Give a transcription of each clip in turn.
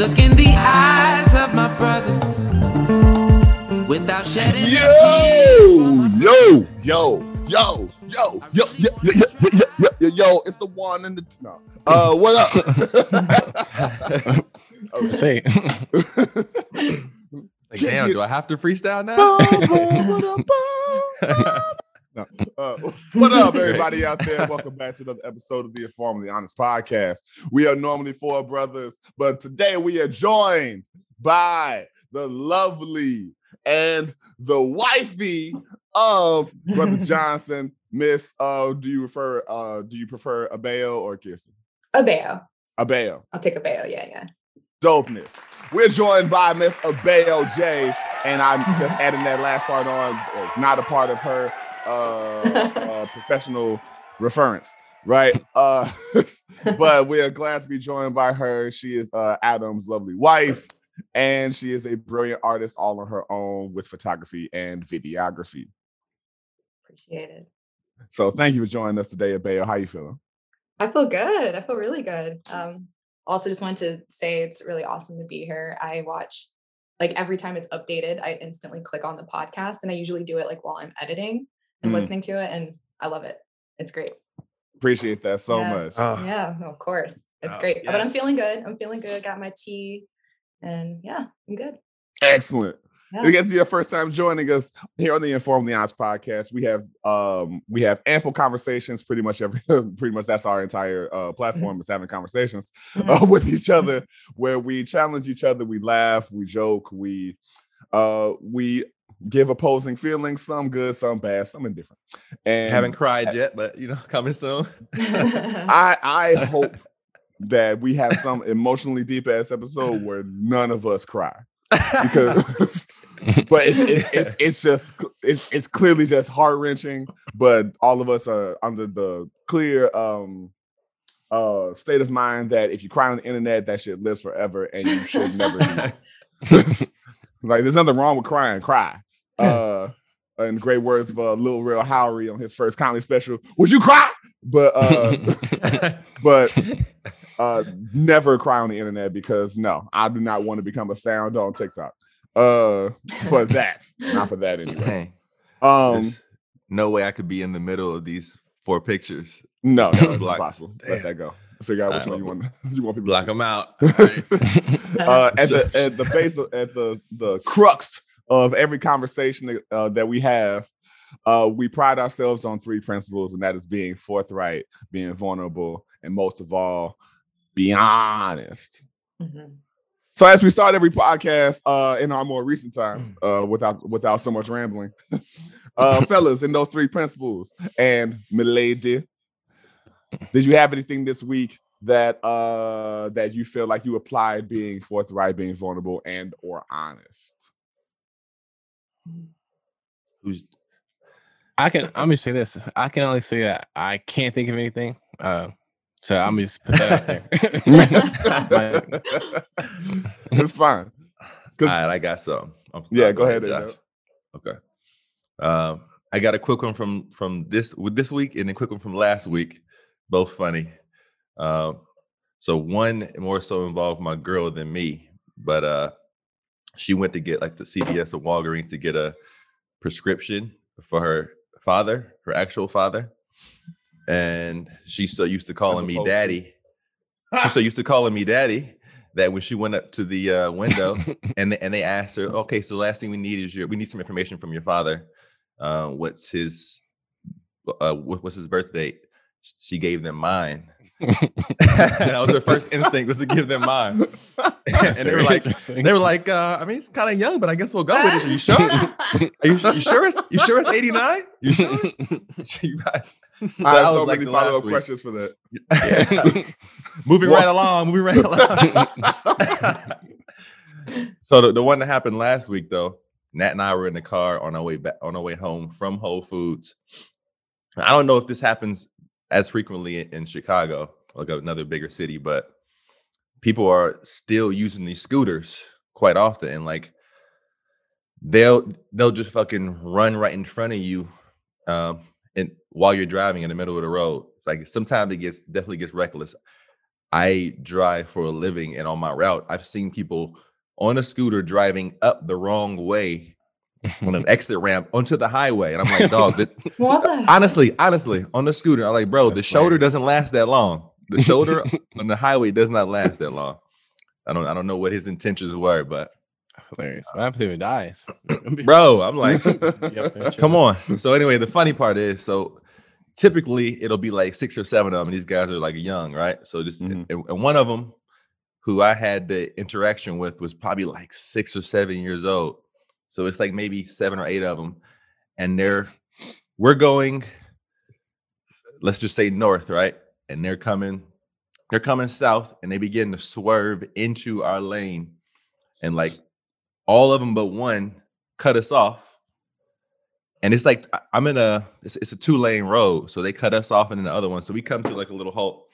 look in the eyes of my brother without shedding Yo, yo, yo, yo, yo, yo, yo, yo, yo, yo, yo, yo, yo, it's the one and the two. No. Uh, what up? okay. Say, Like, damn, do I have to freestyle now? No. Uh, what up, everybody out there? Welcome back to another episode of the Informally Honest Podcast. We are normally four brothers, but today we are joined by the lovely and the wifey of Brother Johnson, Miss. Uh, do you refer? Uh, do you prefer Abeo or Kirsten? A bayo. Abeo. I'll take a bayo. Yeah, yeah. dopeness. We're joined by Miss Abeo J, and I'm just adding that last part on. It's not a part of her uh, uh, professional reference, right? Uh, but we are glad to be joined by her. She is uh, Adam's lovely wife, and she is a brilliant artist all on her own with photography and videography. Appreciate it. So thank you for joining us today, Abeo. How you feeling? I feel good. I feel really good. Um, also just wanted to say it's really awesome to be here. I watch like every time it's updated, I instantly click on the podcast and I usually do it like while I'm editing and Mm. listening to it. And I love it. It's great. Appreciate that so Yeah. much. Oh, yeah, of course. It's Oh, great. But I'm feeling good. I'm feeling good. Got my tea. And yeah, I'm good. Excellent. Yeah. I guess it's your first time joining us here on the Informally Honest podcast. We have um we have ample conversations. Pretty much every pretty much that's our entire uh, platform is having conversations Mhm. uh, with each other where we challenge each other, we laugh, we joke, we uh we give opposing feelings, some good, some bad, some indifferent. And haven't cried yet, but you know, coming soon. I I hope that we have some emotionally deep ass episode where none of us cry because but it's it's it's, it's just it's, it's clearly just heart wrenching. But all of us are under the clear um uh state of mind that if you cry on the internet, that shit lives forever, and you should never. Like there's nothing wrong with crying. Cry. Uh, in great words of uh, Lil Rel Howery on his first comedy special, would you cry? But uh, but uh never cry on the internet because no i do not want to become a sound on tiktok uh for that not for that anyway um there's no way I could be in the middle of these four pictures. no no it's impossible let that go figure out which Alright, one you want you want people Block to them out. see. Alright. uh at the at the base of, at the the crux of every conversation that, uh, that we have uh, we pride ourselves on three principles, and that is being forthright, being vulnerable, and most of all, be honest. Mhm. So as we start every podcast uh in our more recent times, uh without without so much rambling, uh fellas, in those three principles and milady, did you have anything this week that uh that you feel like you applied being forthright, being vulnerable, and or honest? Who's I can. I'm gonna say this. I can only say that I can't think of anything. Uh, so I'm just put that out there. it's fine. all right, I got some. I'm- Yeah, go ahead, Josh. Okay. Um, I got a quick one from from this with this week and a quick one from last week. Both funny. Um, so one more so involved my girl than me, but uh, she went to get like the CVS or Walgreens to get a prescription for her father, her actual father, and she's so used to calling me opposed to- daddy. She's so used to calling me daddy that when she went up to the uh, window and they, and they asked her, okay, so the last thing we need is your we need some information from your father. Uh, what's his uh, what, what's his birth date? She gave them mine. that was her first instinct was to give them mine. and they were like, they were like, uh, I mean, it's kind of young, but I guess we'll go with it. Are you sure? Are you, you sure? It's, you sure it's eighty nine? You sure? She- I have so like many follow up questions for that. moving Well- right along, moving right along. so the, the one that happened last week though, Nat and I were in the car on our way back on our way home from Whole Foods. I don't know if this happens as frequently in, Chicago, like another bigger city, but people are still using these scooters quite often and like they'll they'll just fucking run right in front of you um and while you're driving in the middle of the road. Like sometimes it gets definitely gets reckless. I drive for a living, and on my route, I've seen people on a scooter driving up the wrong way on an exit ramp onto the highway, and I'm like, dog. that- What the? honestly, honestly, on the scooter, I'm like, bro, the shoulder hilarious. doesn't last that long. The shoulder on the highway does not last that long. I don't, I don't know what his intentions were, but That's hilarious. What happens if it dies? bro, I'm like, Just be up there Come on. So anyway, the funny part is, so typically it'll be like six or seven of them. And these guys are like young, right? So just Mhm. and, and one of them, who I had the interaction with, was probably like six or seven years old. So it's like maybe seven or eight of them, and they're we're going. Let's just say north, right? And they're coming, they're coming south, and they begin to swerve into our lane, and like all of them but one cut us off and it's like I'm in a it's, it's a two lane road, so they cut us off, and then the other one, so we come to like a little halt,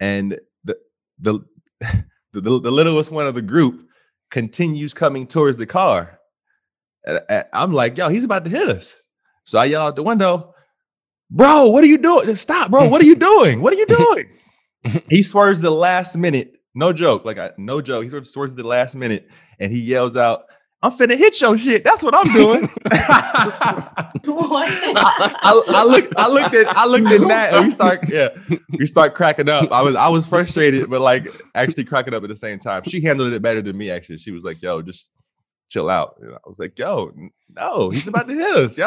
and the the, the, the littlest one of the group continues coming towards the car. And- and I'm like, yo, he's about to hit us. So I yell out the window, bro, what are you doing? Stop, bro. What are you doing? What are you doing? he swerves the last minute. No joke. Like I, no joke. He sort of swerves the last minute and he yells out, I'm finna hit your shit. That's what I'm doing. I, what? I, I looked, I looked at, I looked at that, and we start, yeah, we start cracking up. I was, I was frustrated, but like actually cracking up at the same time. She handled it better than me. Actually, she was like, "Yo, just chill out." And I was like, "Yo, no, he's about to hit us, yo."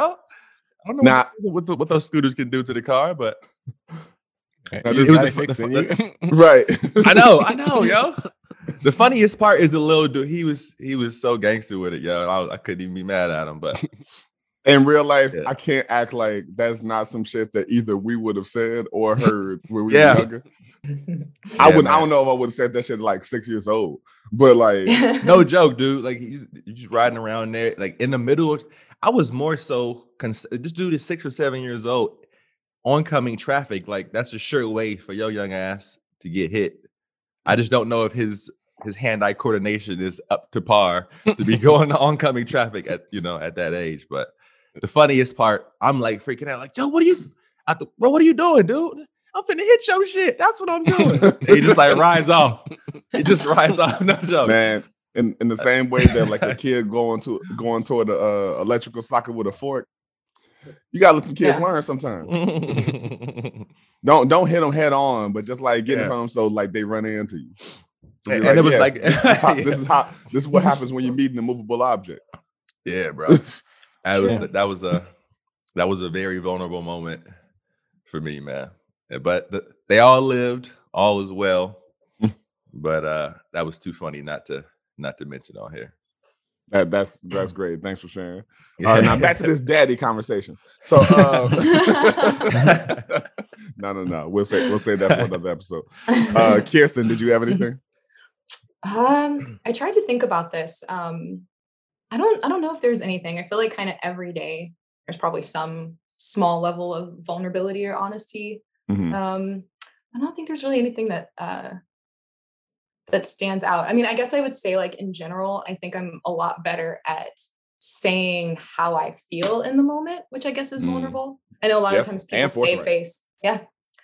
I don't know Nah. what, what, the, what those scooters can do to the car, but Okay, Now, you this fixing you. right. I know, I know, yo. The funniest part is the little dude. He was he was so gangster with it, yo. I, I couldn't even be mad at him, but In real life, Yeah. I can't act like that's not some shit that either we would have said or heard when we Yeah. were younger. I Yeah, would. I don't know if I would have said that shit like six years old, but like, no joke, dude. Like you you just riding around there, like in the middle. Of, I was more so cons- this dude is six or seven years old. Oncoming traffic, like that's a sure way for your young ass to get hit. I just don't know if his his hand-eye coordination is up to par to be going to oncoming traffic at you know at that age. But the funniest part, I'm like freaking out, like, yo, what are you, I th- bro? What are you doing, dude? I'm finna hit your shit. That's what I'm doing. He just like rides off. He just rides off. No joke. man, in, in the same way that like a kid going to going toward the uh, electrical socket with a fork, you gotta let the kids Yeah. learn sometimes. Don't don't hit them head on, but just like get Yeah. in front of 'em so like they run into you. So be and, and it was yeah, like, this, is how, this is how this is what happens when you meet an immovable object. yeah, bro. That was that was a that was a very vulnerable moment for me, man. Yeah, But the, they all lived, all is well. Mm. but uh that was too funny not to not to mention on here. That that's that's great. Thanks for sharing. All right, now back to this daddy conversation. So uh, no, no, no. We'll say we'll say that for another episode. Uh Kirsten, did you have anything? Um, I tried to think about this. Um, I don't I don't know if there's anything. I feel like kind of every day there's probably some small level of vulnerability or honesty. Mhm. Um, I don't think there's really anything that uh that stands out. I mean, I guess I would say like in general, I think I'm a lot better at saying how I feel in the moment, which I guess is Mm. vulnerable. I know a lot Yes, of times people save face. Yeah.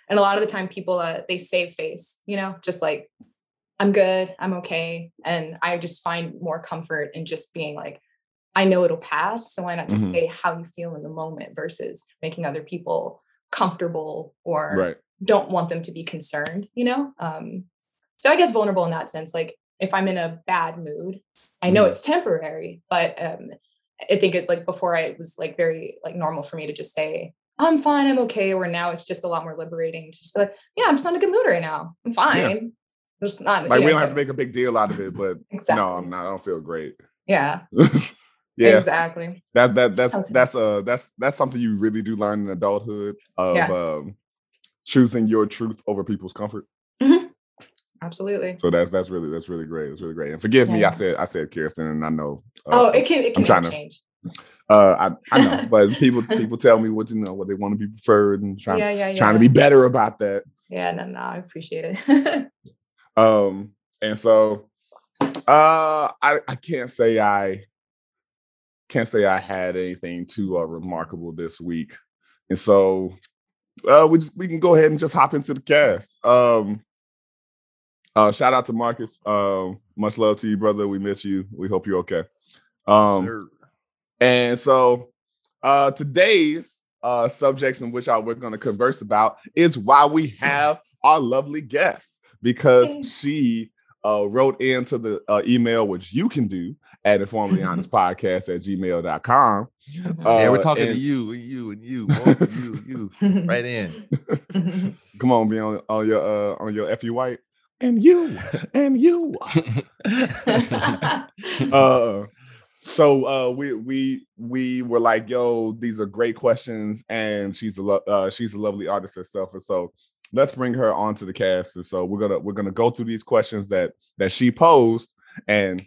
And a lot of the time people uh they save face, you know, just like I'm good, I'm okay. And I just find more comfort in just being like, I know it'll pass. So why not just Mhm. say how you feel in the moment versus making other people comfortable or Right. don't want them to be concerned, you know? Um, so I guess vulnerable in that sense, like if I'm in a bad mood, I know Mhm. it's temporary, but um, I think it like before I it was like very like normal for me to just say, I'm fine, I'm okay. Where now it's just a lot more liberating to just be like, yeah, I'm just not in a good mood right now. I'm fine. Just not Like we know, don't have to make a big deal out of it, but exactly. no, I'm not. I don't feel great. Yeah, yeah, exactly. that that that's that's uh that's that's something you really do learn in adulthood of Yeah. um choosing your truth over people's comfort. Absolutely. So that's that's really that's really great. It's really great. And forgive me, I said I said Kirsten, and I know. Uh, oh, it can it I'm can trying be to- uh, I, I know, but people people tell me what you know, what they want to be preferred, and trying Yeah, yeah, yeah. trying to be better about that. Yeah, no, no, I appreciate it. Um, and so uh I I can't say I can't say I had anything too uh, remarkable this week. And so uh we just we can go ahead and just hop into the cast. Um Uh, shout out to Marcus. Um, much love to you, brother. We miss you. We hope you're okay. Um, Sir. and so uh, today's uh, subjects in which I, we're going to converse about is why we have our lovely guest because she uh, wrote into the uh, email, which you can do at informally honest podcast at gmail.com. Uh, yeah, we're talking to you and you and you, both you, you, right in. Come on, be on, on your uh, on your FU white. And you, and you. uh so uh we we we were like yo these are great questions and she's a lo- uh she's a lovely artist herself and so let's bring her onto the cast. And so we're gonna we're gonna go through these questions that that she posed and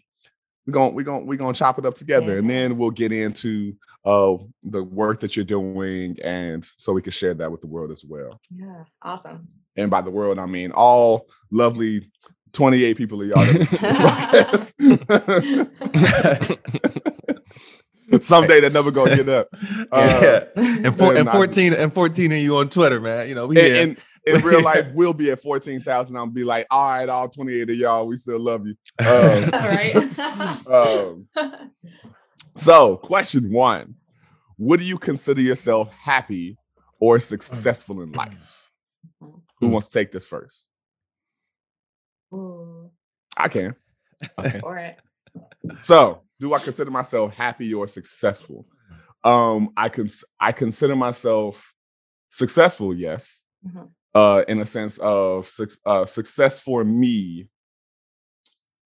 we're gonna we're gonna we're gonna chop it up together. And then we'll get into uh the work that you're doing and so we can share that with the world as well. Yeah, awesome. and by the world i mean all lovely 28 people of y'all that listen to someday they're never gonna get up. Uh, yeah. And, four, and and not- 14 and 14 of you on Twitter, man. You know, we and, and in real life we'll be at 14,000 i'll be like all right all 28 of y'all we still love you Um, All right. um, so question one would you consider yourself happy or successful in life who wants to take this first Ooh, i can okay. for it. So, do I consider myself happy or successful? Um, I can I consider myself successful, yes. Mhm. Uh, in a sense of suc- uh, success for me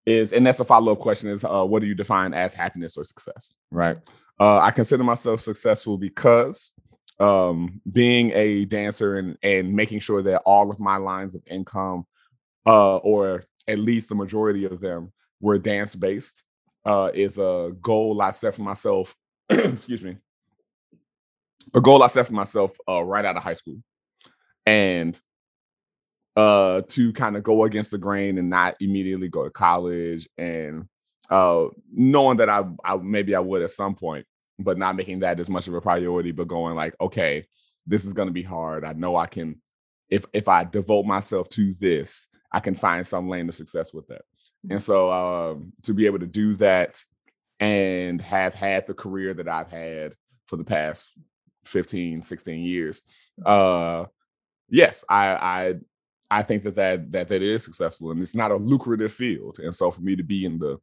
is, and that's a follow up question: is uh, what do you define as happiness or success? Right. Uh, I consider myself successful because um, being a dancer and and making sure that all of my lines of income, uh, or at least the majority of them, were dance based uh, is a goal I set for myself. excuse me. A goal I set for myself right out of high school, and uh, to kind of go against the grain and not immediately go to college, and uh, knowing that I, I maybe I would at some point, but not making that as much of a priority, but going like, okay, this is going to be hard. I know I can, if if I devote myself to this, I can find some lane of success with that. And so um, to be able to do that and have had the career that I've had for the past 15, 16 years, uh, yes, I, I I think that that that that is successful, and it's not a lucrative field. And so for me to be in the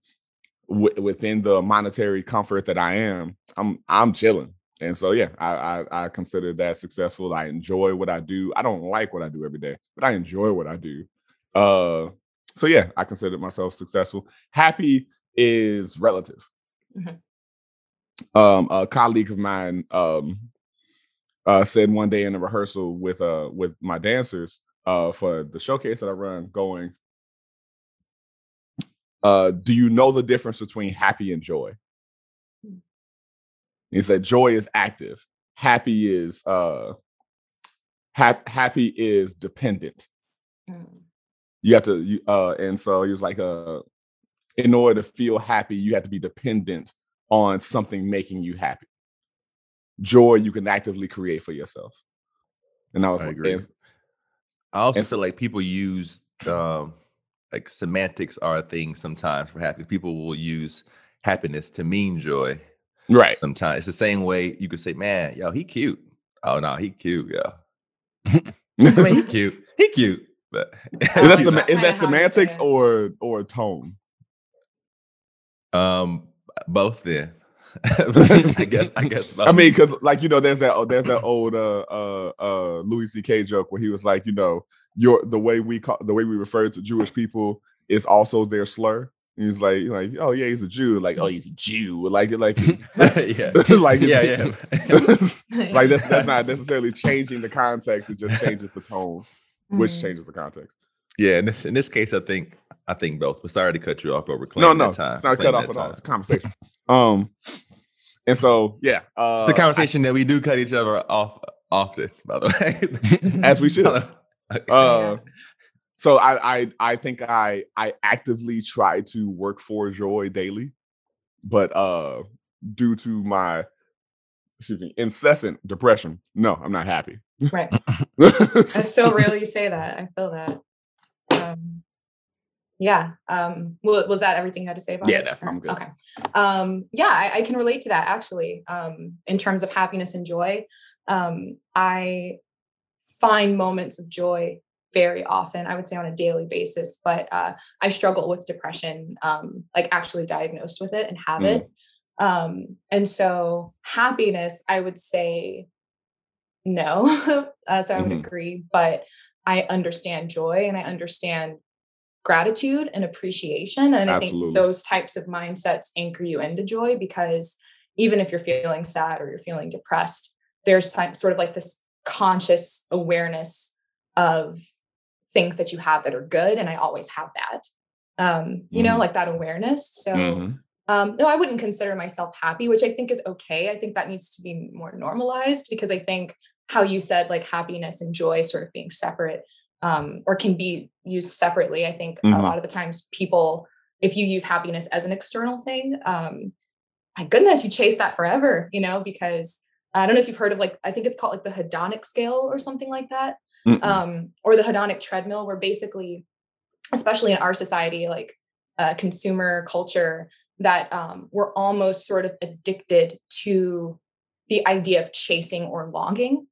w- within the monetary comfort that I am, I'm I'm chilling. And so yeah, I, I I consider that successful. I enjoy what I do. I don't like what I do every day, but I enjoy what I do. Uh, so yeah, I consider myself successful. Happy is relative. Mhm. Um, a colleague of mine um, uh, said one day in a rehearsal with uh with my dancers uh for the showcase that I run, going, uh, do you know the difference between happy and joy? He said joy is active, happy is uh hap- happy is dependent Mm. you have to you, uh and so he was like uh in order to feel happy you have to be dependent on something making you happy joy you can actively create for yourself and i was I like agree. and- I also feel like people use um like semantics are a thing sometimes for happy. People will use happiness to mean joy right sometimes. It's the same way you could say, Man, yo, he cute. Oh no, he cute, yo. I mean, he cute. He cute. But is that, Is sem- that is kinda that semantics or or tone um both then. I guess I guess both. i mean because like you know there's that there's that old uh uh uh louis ck joke where he was like you know your the way we call the way we refer to jewish people is also their slur And He's like, like, oh yeah, he's a Jew. Like, oh, he's a Jew. Like, like, yeah. like, yeah, yeah. like that's that's not necessarily changing the context. It just changes the tone, which Mm. changes the context. Yeah, in this in this case, I think I think both. But sorry to cut you off, but we're No, no, that time. it's not cut off that at all. time. It's a conversation. um, and so yeah, uh, It's a conversation that we do cut each other off often, by the way. as we should. Okay. Uh, so I, I I think I I actively try to work for joy daily, but uh, due to my excuse me incessant depression, no, I'm not happy. Right. That's so real you say that. I feel that. Um, yeah. Um, well, was that everything you had to say about Yeah, it? Yeah, that's- I'm good. Okay. Um, yeah, I, I can relate to that actually. Um, in terms of happiness and joy, um, I find moments of joy very often. I would say on a daily basis, but uh, I struggle with depression, um, like actually diagnosed with it and have Mm. it. Um, and so happiness, I would say no. uh, so I would Mhm. agree, but I understand joy and I understand gratitude and appreciation. And I think those types of mindsets anchor you into joy because even if you're feeling sad or you're feeling depressed, there's sort of like this conscious awareness of things that you have that are good. And I always have that. Um, you know, Mhm. like that awareness. So Mhm. um, no, I wouldn't consider myself happy, which I think is okay. I think that needs to be more normalized because I think how you said like happiness and joy sort of being separate um, or can be used separately. I think Mhm. a lot of the times people, if you use happiness as an external thing, um, my goodness, you chase that forever, you know, because I don't know if you've heard of like, I think it's called like the hedonic scale or something like that um, or the hedonic treadmill, where basically, especially in our society, like uh, consumer culture, that um, we're almost sort of addicted to the idea of chasing or longing.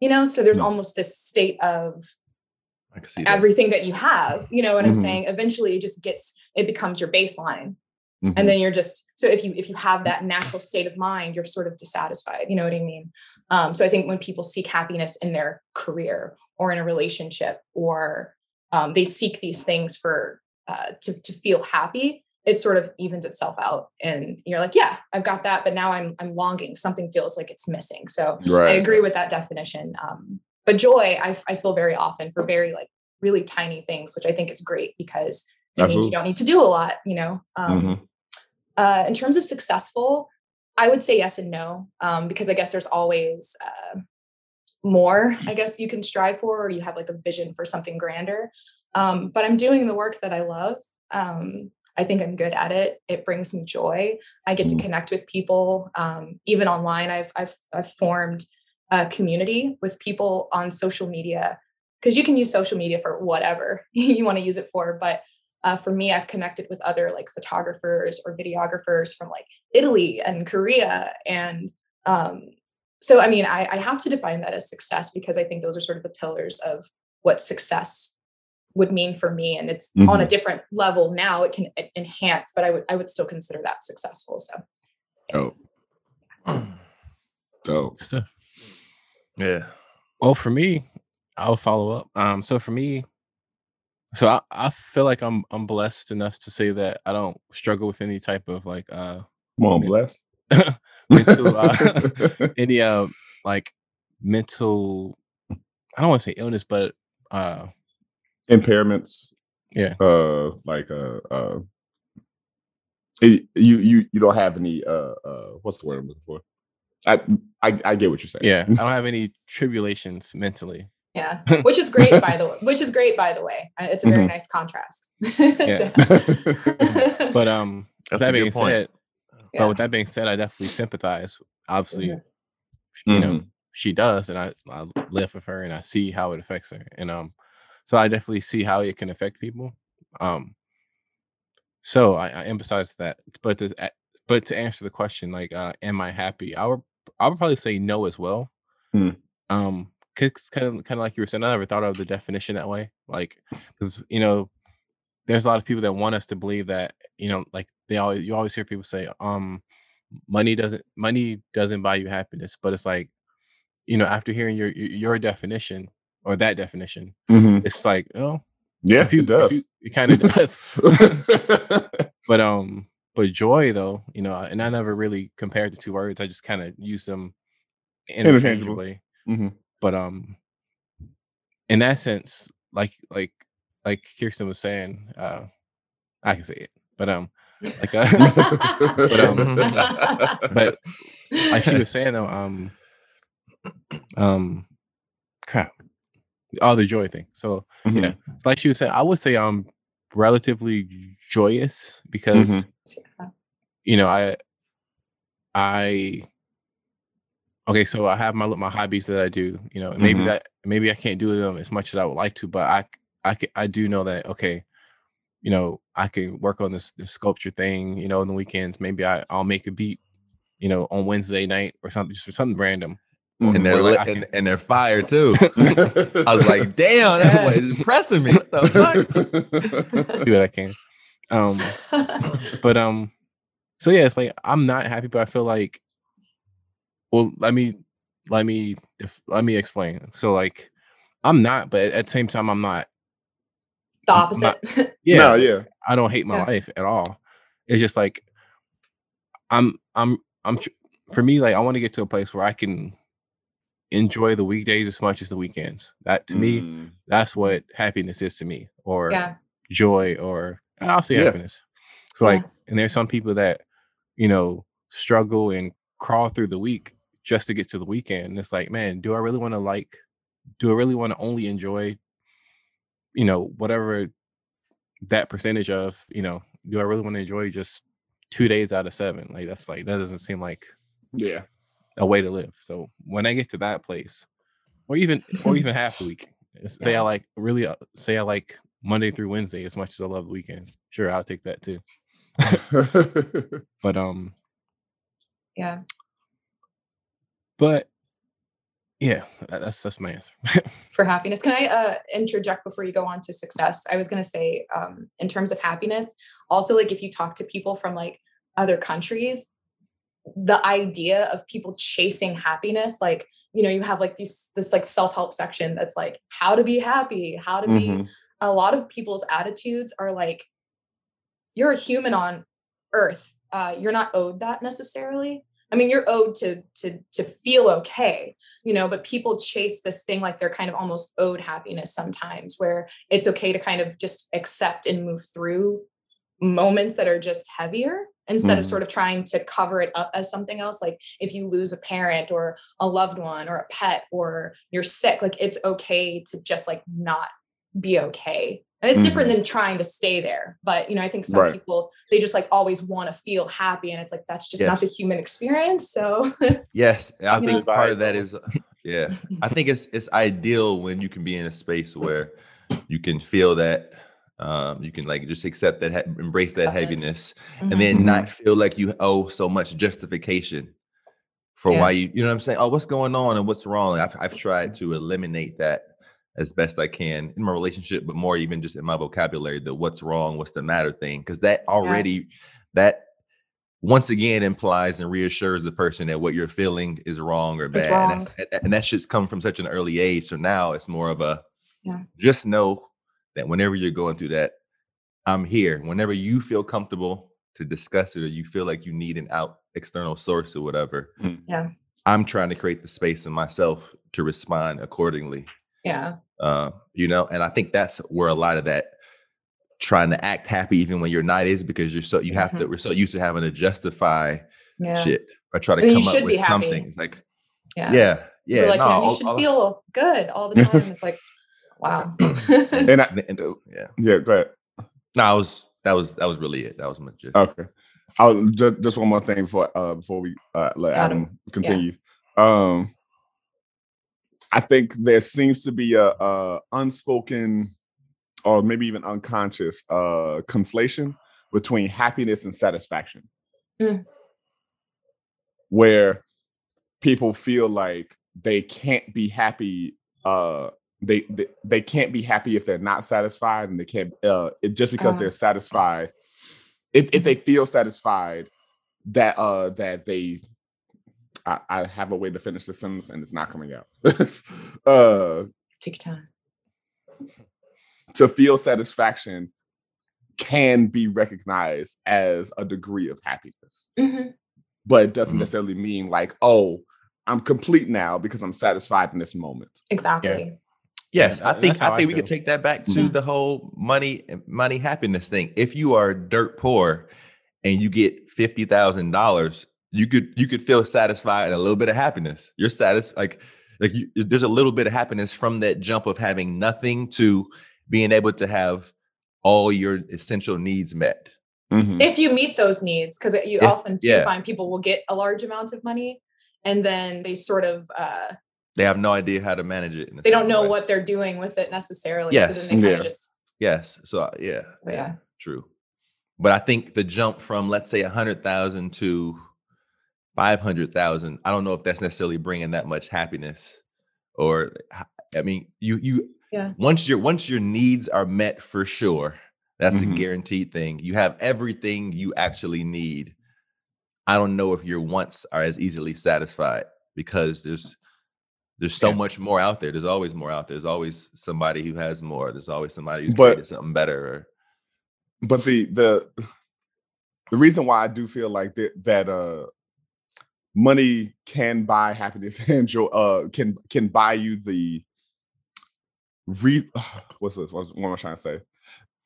You know, so there's Mm. almost this state of I can see that. everything that you have. You know what I'm Mhm. saying? Eventually, it just gets it becomes your baseline Mhm. and then you're just so if you if you have that natural state of mind you're sort of dissatisfied you know what i mean um, so i think when people seek happiness in their career or in a relationship or um, they seek these things for uh, to, to feel happy it sort of evens itself out and you're like yeah i've got that but now i'm i'm longing something feels like it's missing so i agree with that definition um, but joy I, I feel very often for very like really tiny things which i think is great because means you don't need to do a lot you know um, Mhm. uh, in terms of successful, I would say yes and no, um, because I guess there's always uh, more, I guess you can strive for, or you have like a vision for something grander. Um, but I'm doing the work that I love. Um, I think I'm good at it. It brings me joy. I get to Mm. connect with people, um, even online. I've, I've I've formed a community with people on social media because you can use social media for whatever you want to use it for. But uh, for me, I've connected with other like photographers or videographers from like Italy and Korea. And um, so, I mean, I, I have to define that as success because I think those are sort of the pillars of what success would mean for me. And it's on a different level now. It can enhance, but I would I would still consider that successful. So, yes. So Stuff. Yeah. Well, for me, I'll follow up. Um, so for me, so I, I feel like I'm I'm blessed enough to say that I don't struggle with any type of like uh come on, bless. mental uh, any uh like mental I don't want to say illness, but uh Impairments. Yeah. Uh, like uh, uh, it- you you you don't have any uh uh what's the word I'm looking for? I I, I get what you're saying. yeah, I don't have any tribulations mentally. yeah, which is great by the way. Which is great by the way. It's a very Mhm. nice contrast. But um That's that a being good point. said, Yeah. but with that being said, I definitely sympathize. Obviously, Mhm. you know, Mhm. she does, and I, I live with her and I see how it affects her. And um, so I definitely see how it can affect people. Um, so I, I emphasize that. But to a- but to answer the question, like, uh, am I happy? I would I would probably say no as well. Hmm. Um, cause kind of kind of like you were saying, I never thought of the definition that way. Like, because you know, there's a lot of people that want us to believe that you know, like they always you always hear people say, um, money doesn't money doesn't buy you happiness, but it's like you know, after hearing your your, definition or that definition, Mhm. it's like, oh, Yeah, if you, it does. if you- it kind of does. but um, but joy though, you know, and I never really compared the two words. I just kind of use them interchangeably. Mhm. But um, in that sense, like like like Kirsten was saying, uh, I can say it, but um, like uh, but um, but like she was saying though, um, um, crap, oh, the joy thing. So Mhm. yeah, like she was saying, I would say I'm relatively joyous because Mm-hmm. You know I I okay, so I have my my hobbies that I do. You know, maybe Mhm. that maybe I can't do them as much as I would like to, but I I I do know that okay, you know, I can work on this this sculpture thing, you know, on the weekends. Maybe I, I'll make a beat, you know, on Wednesday night or something, just for something random. And they're Or, like, and, and they're fired too. I was like, damn, that boy is impressing me. What the fuck? Do what I can. Um, but um, so yeah, it's like I'm not happy, but I feel like, well, let me let me def- let me explain. So like, I'm not, but at the same time, I'm not. the I'm opposite. Yeah, No, yeah. I don't hate my Yeah. life at all. It's just like I'm I'm I'm tr- for me like I want to get to a place where I can enjoy the weekdays as much as the weekends. That to me, Mm. that's what happiness is to me, or yeah. joy, or I'll see Yeah. happiness. So Yeah. like, and there's some people that you know struggle and crawl through the week just to get to the weekend. And it's like, man, do I really want to like? Do I really want to only enjoy? You know, whatever that percentage of, you know, do I really want to enjoy just two days out of seven? Like that's like that doesn't seem like Yeah. a way to live. So when I get to that place, or even or even half the week, say I like really uh, say I like Monday through Wednesday as much as I love the weekend. Sure, I'll take that too. But um, Yeah. but yeah, that's that's my answer. for happiness. Can I uh, interject before you go on to success? I was going to say, um, in terms of happiness, also like if you talk to people from like other countries, the idea of people chasing happiness, like you know, you have like these this like self help section that's like how to be happy, how to be. A lot of people's attitudes are like, you're a human on Earth. Uh, you're not owed that necessarily. I mean, you're owed to to to feel okay, you know. But people chase this thing like they're kind of almost owed happiness sometimes, where it's okay to kind of just accept and move through moments that are just heavier instead of Mhm. sort of trying to cover it up as something else. Like if you lose a parent or a loved one or a pet or you're sick, like it's okay to just like not be okay. And it's different than trying to stay there. But you know, I think some Right. people they just like always want to feel happy. And it's like that's just not the human experience. So Yes, I think know- part of that is, yeah, I think it's it's ideal when you can be in a space where you can feel that, um, you can like just accept that, ha- embrace that Acceptance. heaviness, Mhm. and then Mhm. not feel like you owe so much justification for Yeah. why you, you know what I'm saying? Oh, what's going on and what's wrong? I've I've tried to eliminate that as best I can in my relationship, but more even just in my vocabulary, the what's wrong, what's the matter thing, because that already that once again implies and reassures the person that what you're feeling is wrong or It's bad. And, that's, and- and that shit's come from such an early age. So now it's more of a Yeah. just know that whenever you're going through that, I'm here. Whenever you feel comfortable to discuss it or you feel like you need an out external source or whatever, Mm. Yeah. I'm trying to create the space in myself to respond accordingly. Yeah. Uh, you know, and I think that's where a lot of that trying to act happy even when you're not is because you're so you have to we're so used to having to justify Yeah. shit or try to Then you come up should be with happy. something. It's like, Yeah. yeah, yeah. You're like, no, you, know, you should all- feel good all the time. It's like, wow. And I, and- and- yeah. yeah, go ahead. No, I was that was that was really it. That was my gist. Okay. I'll just, just one more thing before uh before we uh let Adam. Adam continue. Um I think there seems to be a, a unspoken or maybe even unconscious uh conflation between happiness and satisfaction. Mm. Where people feel like they can't be happy uh they, they they can't be happy if they're not satisfied and they can't uh it, just because Uh. they're satisfied if, if they feel satisfied that uh that they I, I have a way to finish the sentence and it's not coming out uh Take your time. to feel satisfaction can be recognized as a degree of happiness Mhm. but it doesn't Mhm. necessarily mean like oh i'm complete now because i'm satisfied in this moment Exactly. Yes, Yeah, I think that's how I I think we could take that back to Mhm. the whole money money happiness thing. If you are dirt poor and you get fifty thousand dollars, you could you could feel satisfied and a little bit of happiness. You're satisfied like like you, there's a little bit of happiness from that jump of having nothing to being able to have all your essential needs met. Mhm. If you meet those needs, because you If- often do yeah. find people will get a large amount of money and then they sort of uh They have no idea how to manage it. they don't know way. what they're doing with it necessarily. Yes. So then they Yeah. just Yes. So uh, yeah. Yeah. true. But I think the jump from let's say a hundred thousand to five hundred thousand, I don't know if that's necessarily bringing that much happiness. Or, I mean, you you Yeah. once your once your needs are met for sure, that's Mhm. a guaranteed thing. You have everything you actually need. I don't know if your wants are as easily satisfied because there's there's so Yeah. much more out there. There's always more out there. There's always somebody who has more. There's always somebody who's But- created something better. Or, but the the the reason why I do feel like that that uh money can buy happiness and joy uh can can buy you the re what's this what am I trying to say?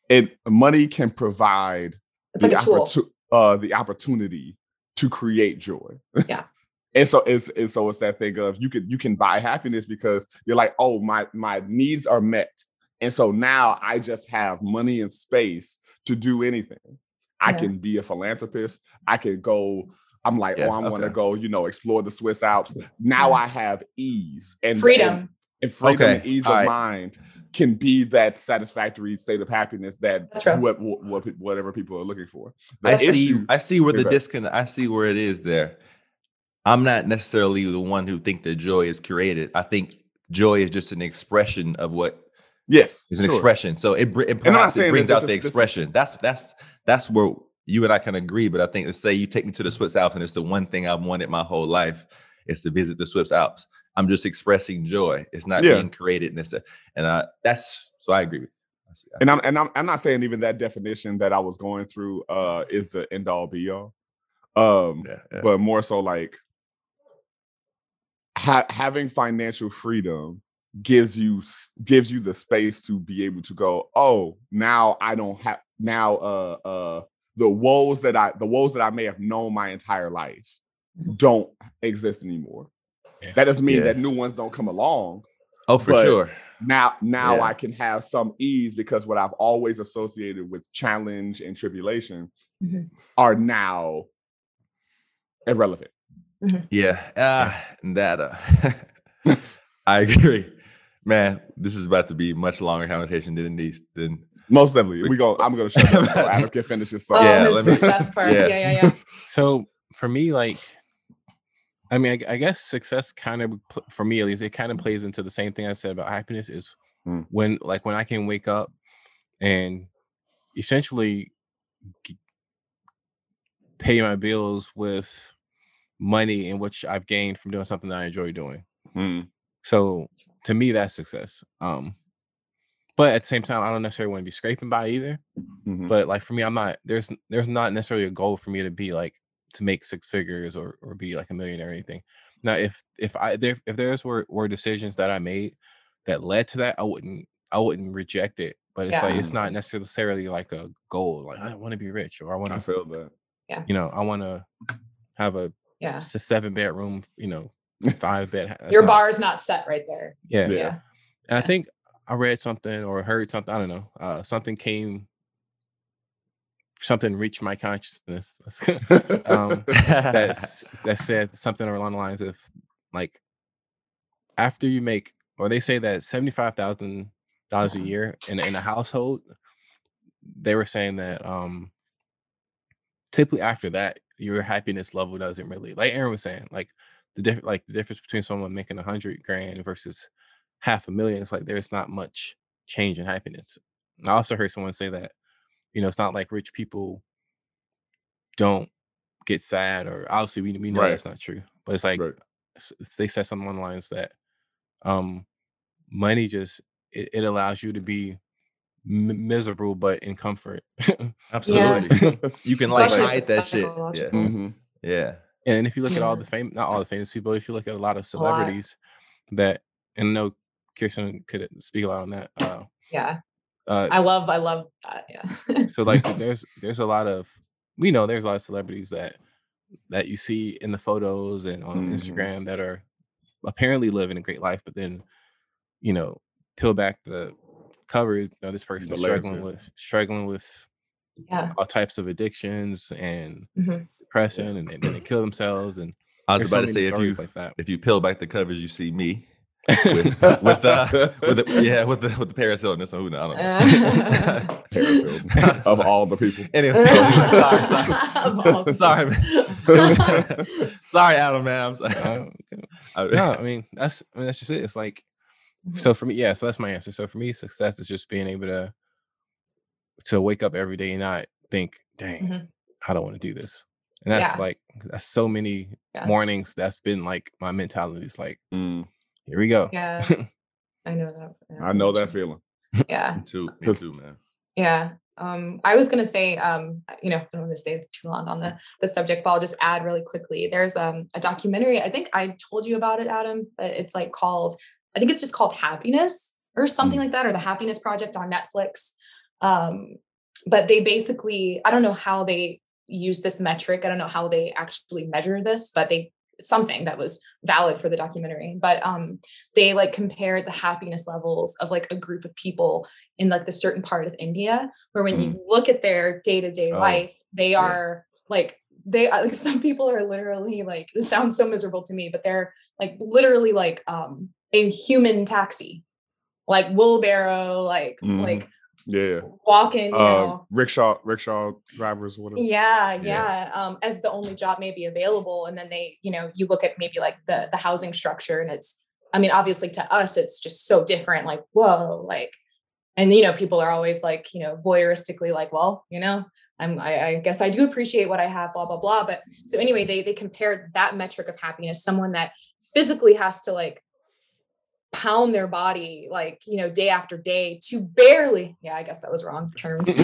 It money can provide It's like a tool. opportu- uh the opportunity to create joy. Yeah. and so it's, it's so it's that thing of you can you can buy happiness because you're like, oh, my my needs are met. And so now I just have money and space to do anything. I Yeah. can be a philanthropist. I can go. I'm like, oh, Yeah, oh, I'm gonna go, you know, explore the Swiss Alps. Now Yeah. I have ease and Freedom. and, and freedom and ease all of right. mind can be that satisfactory state of happiness that That's what, what, whatever people are looking for. The I see. I see where the Okay. disconnect. I see where it is there. I'm not necessarily the one who think that joy is created. I think joy is just an expression of what yes, is an sure. expression. So it, br- it I'm not perhaps it brings out the is- this is- expression. That's that's that's where you and I can agree. But I think let's say you take me to the Swiss Alps, and it's the one thing I've wanted my whole life is to visit the Swiss Alps. I'm just expressing joy. It's not Yeah. being created, and, it's a- and uh, that's so I agree. with you. I see- I and I'm and I'm I'm not saying even that definition that I was going through uh is the end all be all. Um Yeah, yeah. but more so like ha- having financial freedom gives you gives you the space to be able to go, oh, now I don't have now uh uh the woes that I the woes that I may have known my entire life don't exist anymore. Yeah. That doesn't mean Yeah. that new ones don't come along oh, for sure. now now Yeah. i can have some ease because what i've always associated with challenge and tribulation Mhm. are now irrelevant Yeah, ah, that uh, I agree, man. This is about to be much longer conversation than these than most definitely we go i'm gonna shut up so adam can finish his Oh, Yeah, his success part. yeah. Yeah, yeah, yeah. So for me, like, I mean, I, I guess success kind of, for me at least, it kind of plays into the same thing I said about happiness is Mm. when, like, when I can wake up and essentially g- pay my bills with money in which I've gained from doing something that I enjoy doing. Mm, So to me, that's success. Um, but at the same time, I don't necessarily want to be scraping by either. mhm. But like for me, I'm not there's there's not necessarily a goal for me to be like to make six figures or or be like a millionaire or anything. Now, if if I there if there's were were decisions that I made that led to that, I wouldn't I wouldn't reject it. But it's like it's not necessarily like a goal. Like I want to be rich or I want i to feel that Yeah. you know I want to have a Yeah. seven bedroom you know five bed. Your not- bar is not set right there. Yeah. Yeah. Yeah. And I think I read something or heard something. I don't know. Uh, something came. Something reached my consciousness um, that that said something along the lines of like after you make or they say that seventy five thousand dollars a Uh-huh. year in in a household, they were saying that um typically after that your happiness level doesn't really like Aaron was saying like the diff- like the difference between someone making a hundred grand versus half a million, it's like there's not much change in happiness. I also heard someone say that you know it's not like rich people don't get sad or obviously we, we know Right. that's not true but it's like Right. they said something along the lines that um money just it, it allows you to be m- miserable but in comfort Absolutely, you can like Especially hide that shit. Yeah, psychological. Mhm. yeah. and if you look at all the fame not all the famous people if you look at a lot of lot. celebrities that and I know kirsten could speak a lot on that uh Yeah. uh I love, I love that. Yeah. so like there's there's a lot of we know there's a lot of celebrities that that you see in the photos and on Mhm. Instagram that are apparently living a great life, but then you know peel back the cover. You know, this person is struggling with struggling with yeah. all types of addictions and Mhm. depression, and, then they kill themselves. And I was about so to say if you like that. if you peel back the covers, you see me. With, with the with the yeah with the with the Paris Hilton or something. Who knows? I don't know. Paris Hilton, of all the people. anyway, sorry, sorry, sorry, man. sorry, Adam, man. I'm sorry. Uh, I- no, I mean that's I mean that's just it. It's like so for me, yeah. So that's my answer. So for me, success is just being able to to wake up every day and not think, "Dang, Mhm. I don't want to do this." And that's Yeah. like that's so many Yeah. mornings. That's been like my mentality. It's like, Mm, here we go. Yeah. I know that. I know that feeling. Yeah. Me too, me too, man. Yeah. Um, I was gonna say, um, you know, I don't want to stay too long on the the subject, but I'll just add really quickly. There's um a documentary. I think I told you about it, Adam, but it's like called, I think it's just called Happiness or something like that, or the Happiness Project on Netflix. Um, but they basically, I don't know how they use this metric. I don't know how they actually measure this, but they something that was valid for the documentary. But um, they like compared the happiness levels of like a group of people in like the certain part of India, where when you look at their day to day Oh, life, they yeah. are like they like some people are literally like this sounds so miserable to me, but they're like literally like um a human taxi, like wheelbarrow, like Mhm. like Yeah. walking, you Uh, know. rickshaw, rickshaw drivers, whatever. Yeah, Yeah. yeah. Um, as the only job maybe available. And then they, you know, you look at maybe like the the housing structure and it's, I mean, obviously to us, it's just so different. Like, whoa, like, and you know, people are always like, you know, voyeuristically like, well, you know, I'm I, I guess I do appreciate what I have, blah, blah, blah. But so anyway, they they compared that metric of happiness, someone that physically has to like pound their body like you know day after day to barely yeah i guess that was wrong terms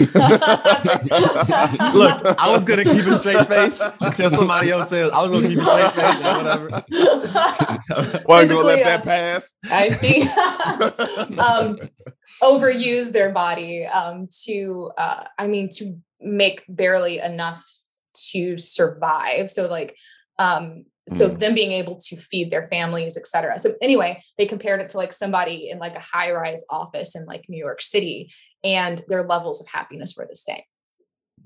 Look, I was gonna keep a straight face until somebody else says I was gonna keep a straight face. Now, whatever. Why you gonna let that uh, pass? I see. um, overuse their body um, to, uh, I mean, to make barely enough to survive. So, like, um, so Mm. them being able to feed their families, et cetera. So, anyway, they compared it to like somebody in like a high rise office in like New York City, and their levels of happiness were the same.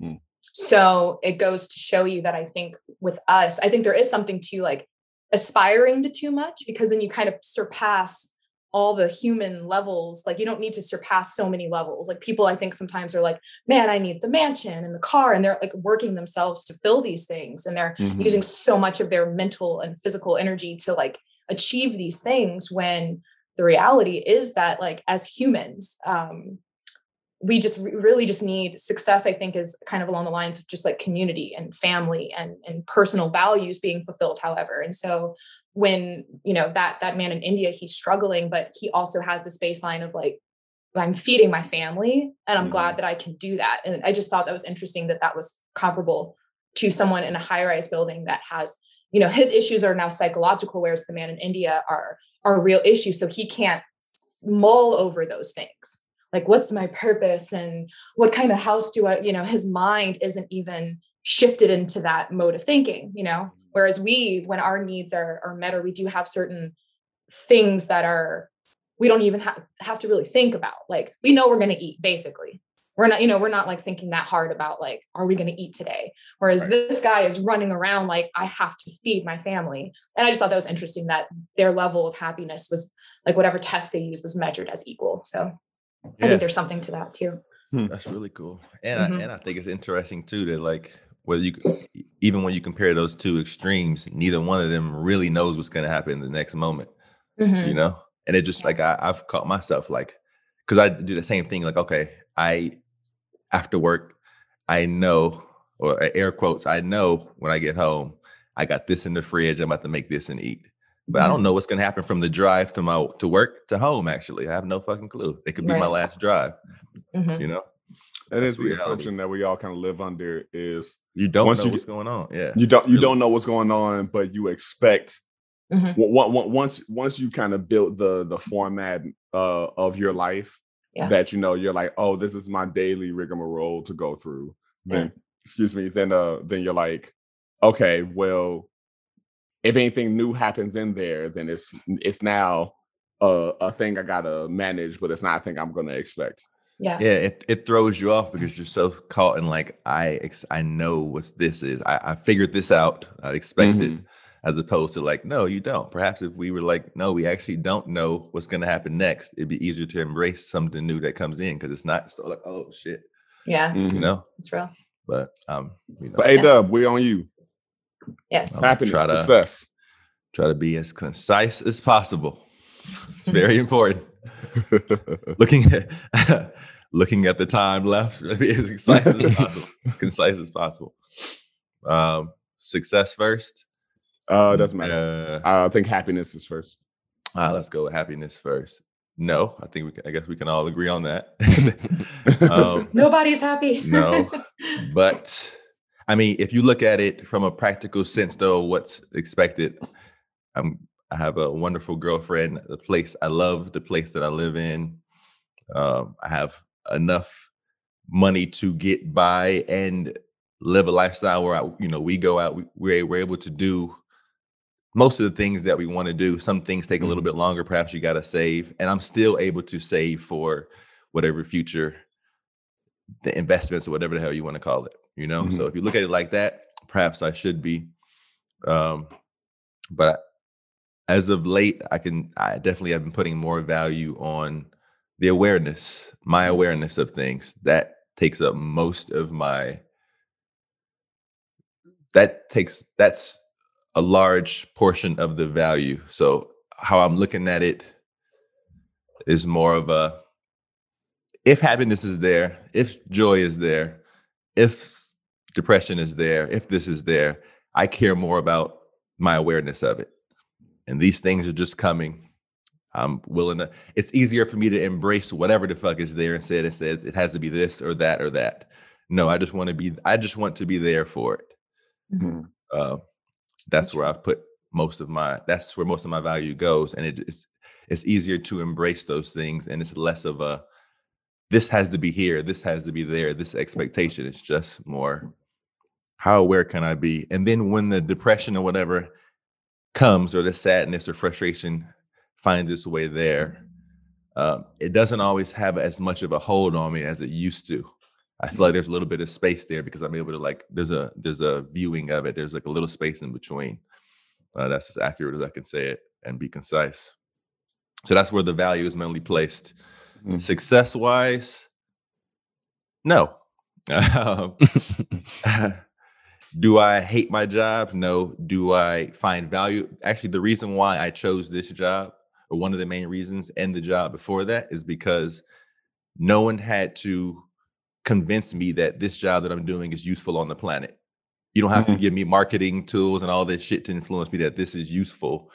Mm. So, it goes to show you that I think with us, I think there is something to like aspiring to too much because then you kind of surpass all the human levels like you don't need to surpass so many levels like people i think sometimes are like man i need the mansion and the car and they're like working themselves to fill these things and they're Mhm. using so much of their mental and physical energy to like achieve these things when the reality is that like as humans um we just re- really just need success i think is kind of along the lines of just like community and family and and personal values being fulfilled however and so when you know that that man in india he's struggling but he also has this baseline of like i'm feeding my family and i'm Mhm. glad that i can do that. And i just thought that was interesting that that was comparable to someone in a high rise building that has you know his issues are now psychological whereas the man in india are are real issues. So he can't mull over those things. Like what's my purpose and what kind of house do i you know his mind isn't even shifted into that mode of thinking you know whereas we when our needs are are met or we do have certain things that are we don't even have, have to really think about like we know we're going to eat basically. We're not you know we're not like thinking that hard about like are we going to eat today? Whereas Right. this guy is running around like i have to feed my family. And i just thought that was interesting that their level of happiness was like whatever test they used was measured as equal. So i think there's something to that too. That's really cool, and Mhm. I, and I think it's interesting too that like whether you even when you compare those two extremes, neither one of them really knows what's going to happen in the next moment. Mhm. You know, and it just like I, I've caught myself like because I do the same thing. Like okay, I after work, I know or uh, air quotes, I know when I get home, I got this in the fridge. I'm about to make this and eat. But I don't know what's going to happen from the drive to my to work to home. Actually, I have no fucking clue. It could be my last drive. Mhm. You know, That That's is the reality. assumption that we all kind of live under is you don't Once know you what's get- going on. Yeah, you don't you Really. don't know what's going on, but you expect Mhm. Wa- wa- wa- once once you kind of built the the format uh, of your life Yeah. that you know you're like oh this is my daily rigmarole to go through then excuse me then uh then you're like okay well if anything new happens in there then it's it's now a, a thing I gotta manage but it's not a thing I'm gonna expect yeah yeah. It, it throws you off because you're so caught in like I ex- I know what this is. I, I figured this out. I expected. Mhm. as opposed to like, no, you don't. Perhaps if we were like, no, we actually don't know what's going to happen next, it'd be easier to embrace something new that comes in because it's not so like, oh shit, Yeah, you Mhm. know. it's real. But um, you know, But A Dub, we on you. Yes. I'll Happiness, try to- success. try to be as concise as possible. It's very important. looking at looking at the time left, be as concise as possible. concise as possible. Um, success first. Uh, doesn't matter. Uh, I think happiness is first. ah, let's go with happiness first. No, I think we can, I guess we can all agree on that. um, Nobody's happy. No. but I mean, if you look at it from a practical sense, though, what's expected? I'm I have a wonderful girlfriend. The place I love, the place that I live in. Um, I have enough money to get by and live a lifestyle where I, you know, we go out, we, we're, we're able to do most of the things that we want to do. Some things take a little bit longer. Perhaps you got to save, and I'm still able to save for whatever future the investments or whatever the hell you want to call it you know so if you look at it like that perhaps i should be um but as of late i can i definitely have been putting more value on the awareness my awareness of things that takes up most of my that takes that's a large portion of the value so how i'm looking at it is more of a if happiness is there, if joy is there, if depression is there, if this is there, I care more about my awareness of it. And these things are just coming. I'm willing to, it's easier for me to embrace whatever the fuck is there and instead it says it has to be this or that or that. No, I just want to be, I just want to be there for it. Mhm. Uh, that's where I've put most of my, that's where most of my value goes. And it is, it's easier to embrace those things and it's less of a, this has to be here, this has to be there, this expectation. It's just more how aware can I be? And then when the depression or whatever comes, or the sadness or frustration finds its way there, um, it doesn't always have as much of a hold on me as it used to. I feel like there's a little bit of space there because I'm able to like there's a there's a viewing of it. There's like a little space in between. Uh, that's as accurate as I can say it and be concise. So that's where the value is mainly placed. Mhm. Success wise, no. Do I hate my job? No. Do I find value? Actually, the reason why I chose this job, or one of the main reasons, and the job before that, is because no one had to convince me that this job that I'm doing is useful on the planet. You don't have to Mhm. give me marketing tools and all this shit to influence me that this is useful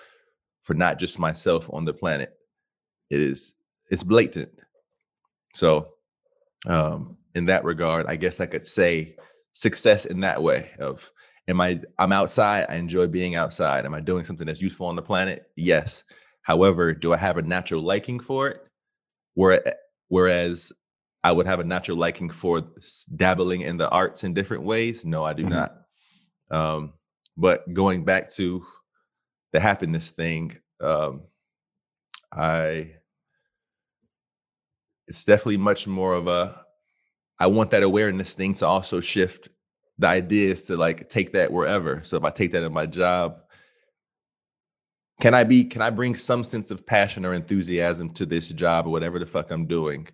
for not just myself on the planet. It is it's blatant. So um in that regard, I guess I could say success in that way of am I I'm outside, I enjoy being outside. Am I doing something that's useful on the planet? Yes. However, do I have a natural liking for it? Where, whereas I would have a natural liking for dabbling in the arts in different ways. No, I do Mhm. not. Um, but going back to the happiness thing, um, I it's definitely much more of a I want that awareness thing to also shift the idea is to like take that wherever. So if I take that in my job, can I be can I bring some sense of passion or enthusiasm to this job or whatever the fuck I'm doing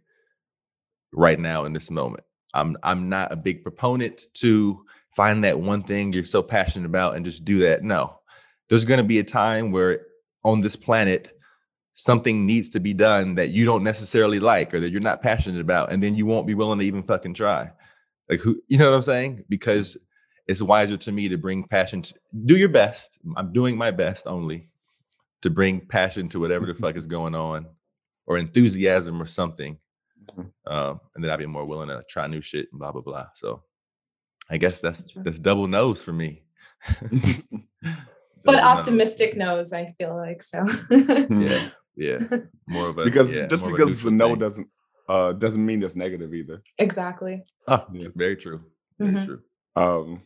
right now in this moment? I'm I'm not a big proponent to find that one thing you're so passionate about and just do that. No. There's going to be a time where on this planet something needs to be done that you don't necessarily like or that you're not passionate about and then you won't be willing to even fucking try. Like who you know what I'm saying? Because it's wiser to me to bring passion to do your best. I'm doing my best only to bring passion to whatever the fuck is going on or enthusiasm or something. Mhm. Um, and then I'd be more willing to try new shit and blah blah blah. So I guess that's That's right. that's double nose for me. but Double no's. optimistic knows, I feel like so. Yeah, yeah. More of a because yeah, just because it's a no thing. doesn't uh doesn't mean it's negative either. exactly. Oh, Yeah. very true. Very Mhm. true. Um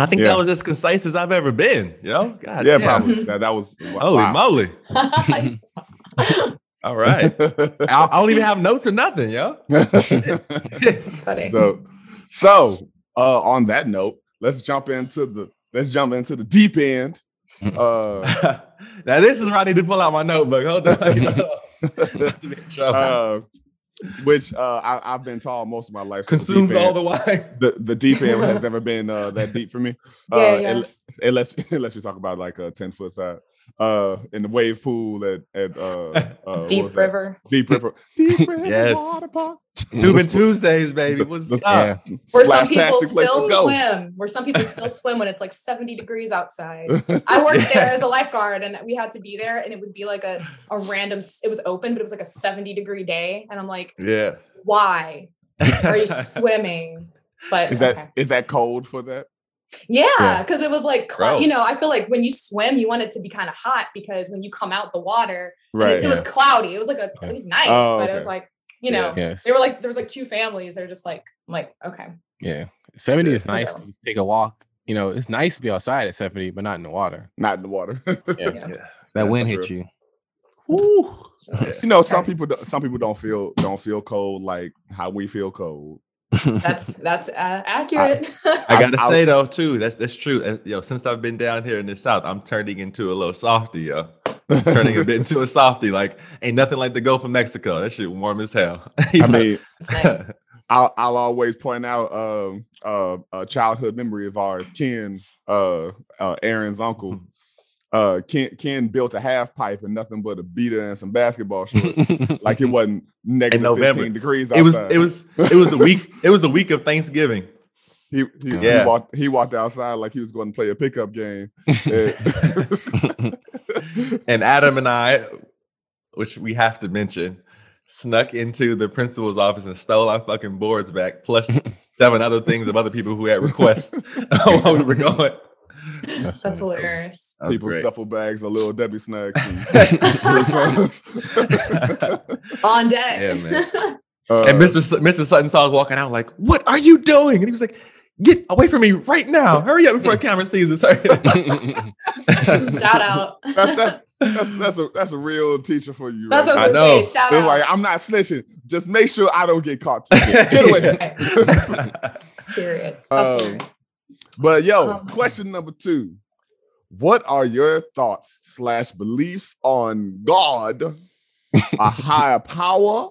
I think Yeah. that was as concise as I've ever been. You know? God yeah, damn. probably that, that was Holy wow. moly. All right. I, I don't even have notes or nothing, yo. Funny. so, so uh, on that note, let's jump into the let's jump into the deep end. Uh, now this is where I need to pull out my notebook. Hold on. Uh, which uh, I, I've been taught most of my life. so the all the wine. the the deep end has never been uh, that deep for me. Uh, Yeah, yeah. Unless unless you talk about like a ten foot side, uh, in the wave pool at at uh, uh Deep was that? River. deep river, deep river Yes. water park. Tubing Tuesdays, baby. What's the- up? yeah. Where some people still swim. Where some people still swim when it's like 70 degrees outside. I worked there as a lifeguard and we had to be there and it would be like a, a random it was open, but it was like a 70 degree day. And I'm like, Yeah. why are you swimming? But Is that okay. is that cold for that? Yeah, Yeah. because it was like, cl- Bro. you know, I feel like when you swim, you want it to be kind of hot because when you come out the water, and it's- Right. it was cloudy. It was like a, Yeah. it was nice, Oh, but it was like, you know, Yes. they were like, there was like two families. They're just like, I'm like, okay, Yeah. 70 is Yeah. nice to take a walk. You know, it's nice to be outside at 70, but not in the water. Not in the water. Yeah. Yeah. Yeah. That Yeah, wind for hit sure. you. Woo. So you know, some people some people don't feel don't feel cold like how we feel cold. That's that's uh, accurate. I gotta I- say though, too, that's that's true. Uh, Yo, since I've been down here in the south, I'm turning into a little softy, yo. Turning a bit into a softy. Like ain't nothing like the Gulf of Mexico. That shit warm as hell. I mean, It's nice. I'll, I'll always point out um, uh, a childhood memory of ours. Ken, uh, uh, Aaron's uncle, uh, Ken, Ken built a half pipe and nothing but a beater and some basketball shorts. like it wasn't negative November. 15 degrees it was it was it was the week it was the week of Thanksgiving. he, he, Yeah. he walked he walked outside like he was going to play a pickup game. And- And Adam and I, which we have to mention, snuck into the principal's office and stole our fucking boards back, plus seven other things of other people who had requests while we were going. That's That's hilarious. That was People's great. duffel bags are little Debbie snacks. and- On deck. Yeah, man. Uh, And Mr. S- Mr. Sutton saw us walking out, like, "What are you doing?" And he was like, "Get away from me right now! Hurry up before the camera sees us!" Shout out. that's, that, that's that's a that's a real teacher for you. That's right what I was I gonna know. say. Shout It's out. like I'm not snitching. Just make sure I don't get caught. Get away. Period. That's Um, hilarious. But yo, Um, question number two: What are your thoughts slash beliefs on God, a higher power,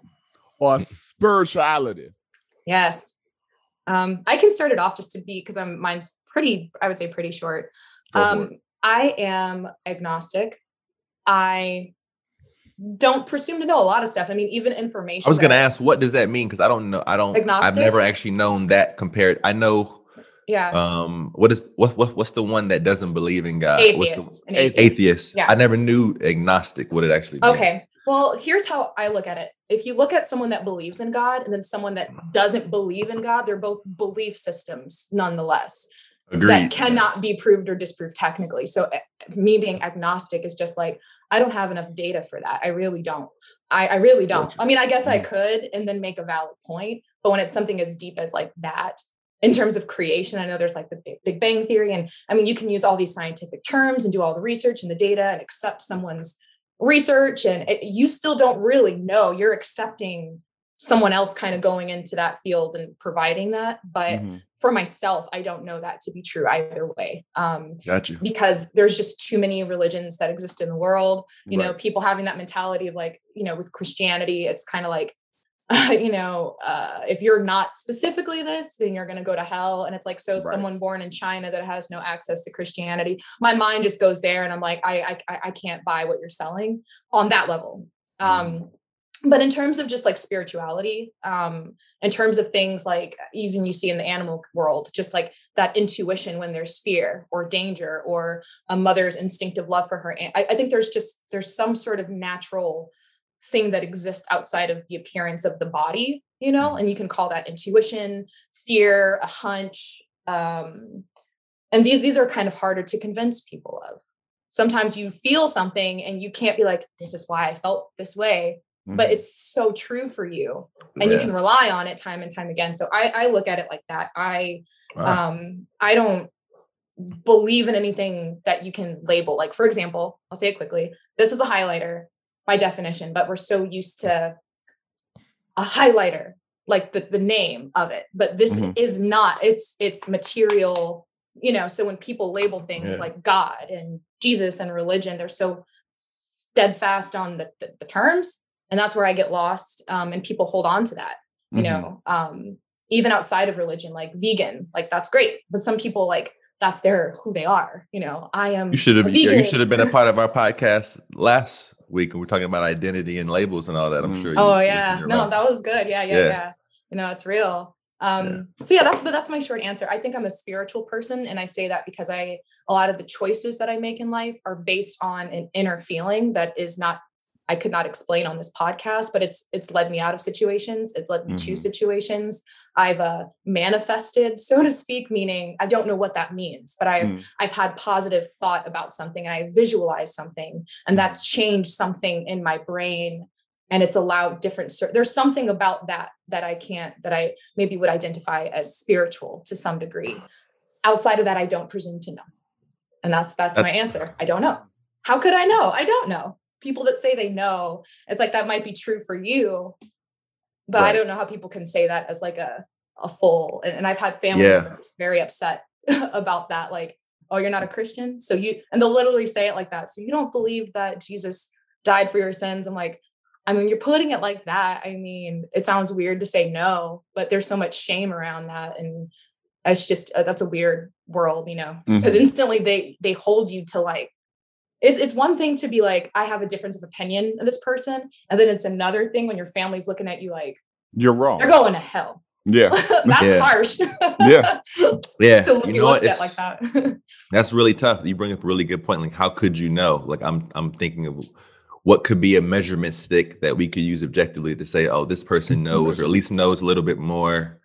or spirituality? Yes. Um, I can start it off just to be because I'm mine's pretty, I would say pretty short. Um, I am agnostic. I don't presume to know a lot of stuff. I mean, even information. I was gonna ask, what does that mean? Because I don't know. I don't. Agnostic? I've never actually known that compared. I know. Yeah. Um. What is what? What? What's the one that doesn't believe in God? What's the- atheist. atheist. atheist. atheist. Yeah. I never knew agnostic what it actually meant. Okay. Well, here's how I look at it. If you look at someone that believes in God and then someone that doesn't believe in God, they're both belief systems nonetheless. Agreed. that cannot be proved or disproved technically. So eh, me being agnostic is just like I don't have enough data for that. I really don't. I, I really don't. I mean, I guess I Mhm. could and then make a valid point, but when it's something as deep as like that, in terms of creation, I know there's like the Big, Bang Theory, and I mean, you can use all these scientific terms and do all the research and the data and accept someone's research, and it, you still don't really know. You're accepting someone else kind of going into that field and providing that, but Mhm. for myself, I don't know that to be true either way. Um, Got you. because there's just too many religions that exist in the world. You know, people having that mentality of like, you know, with Christianity, it's kind of like, you know, uh, if you're not specifically this, then you're going to go to hell. And it's like, so Right. someone born in China that has no access to Christianity, my mind just goes there, and I'm like, I I, I can't buy what you're selling on that level. Um, but in terms of just like spirituality, um, in terms of things like even you see in the animal world, just like that intuition when there's fear or danger or a mother's instinctive love for her. I, I think there's just there's some sort of natural thing that exists outside of the appearance of the body, you know, and you can call that intuition, fear, a hunch. Um, and these these are kind of harder to convince people of. Sometimes you feel something and you can't be like, this is why I felt this way but Mhm. it's so true for you and you can rely on it time and time again so i i look at it like that i Wow. um i don't believe in anything that you can label like for example i'll say it quickly this is a highlighter by definition but we're so used to a highlighter like the the name of it but this Mhm. is not it's it's material you know, so when people label things Yeah. like God and Jesus and religion, they're so steadfast on the, the, the terms. And that's where I get lost. Um, and people hold on to that, you Mhm. know, um, even outside of religion, like vegan, like that's great. But some people like that's their who they are, you know. I am You should have you should have been a part of our podcast last week when we are talking about identity and labels and all that. I'm Mm. sure. Oh mentioned yeah. No, mom. that was good. Yeah, yeah, Yeah. yeah. You know, it's real. Um, so yeah, that's but that's my short answer. I think I'm a spiritual person, and I say that because I a lot of the choices that I make in life are based on an inner feeling that is not I could not explain on this podcast, but it's it's led me out of situations. It's led me to Mhm. situations. I've uh, manifested, so to speak, meaning I don't know what that means, but I've Mm. I've had positive thought about something and I visualized something, and that's changed something in my brain, and it's allowed different. There's something about that that I can't that I maybe would identify as spiritual to some degree. Outside of that, I don't presume to know, and that's that's, my answer. I don't know. How could I know? I don't know. People that say they know, it's like that might be true for you, but I don't know how people can say that as like a a full. And, and I've had family Yeah. members very upset about that, like, oh, you're not a Christian, so you and they'll literally say it like that. So you don't believe that Jesus died for your sins? I'm like, I mean, you're putting it like that. I mean, it sounds weird to say no, but there's so much shame around that, and it's just uh, that's a weird world, you know, because Mhm. instantly they they hold you to like it's it's one thing to be like I have a difference of opinion of this person, and then it's another thing when your family's looking at you like You're wrong. they're going to hell. Yeah. That's Yeah. harsh. Yeah. Yeah, to you know what? looked at It's, like that. that's really tough. You bring up a really good point. Like, how could you know? Like, I'm I'm thinking of what could be a measurement stick that we could use objectively to say, oh, this person knows, or at least knows a little bit more.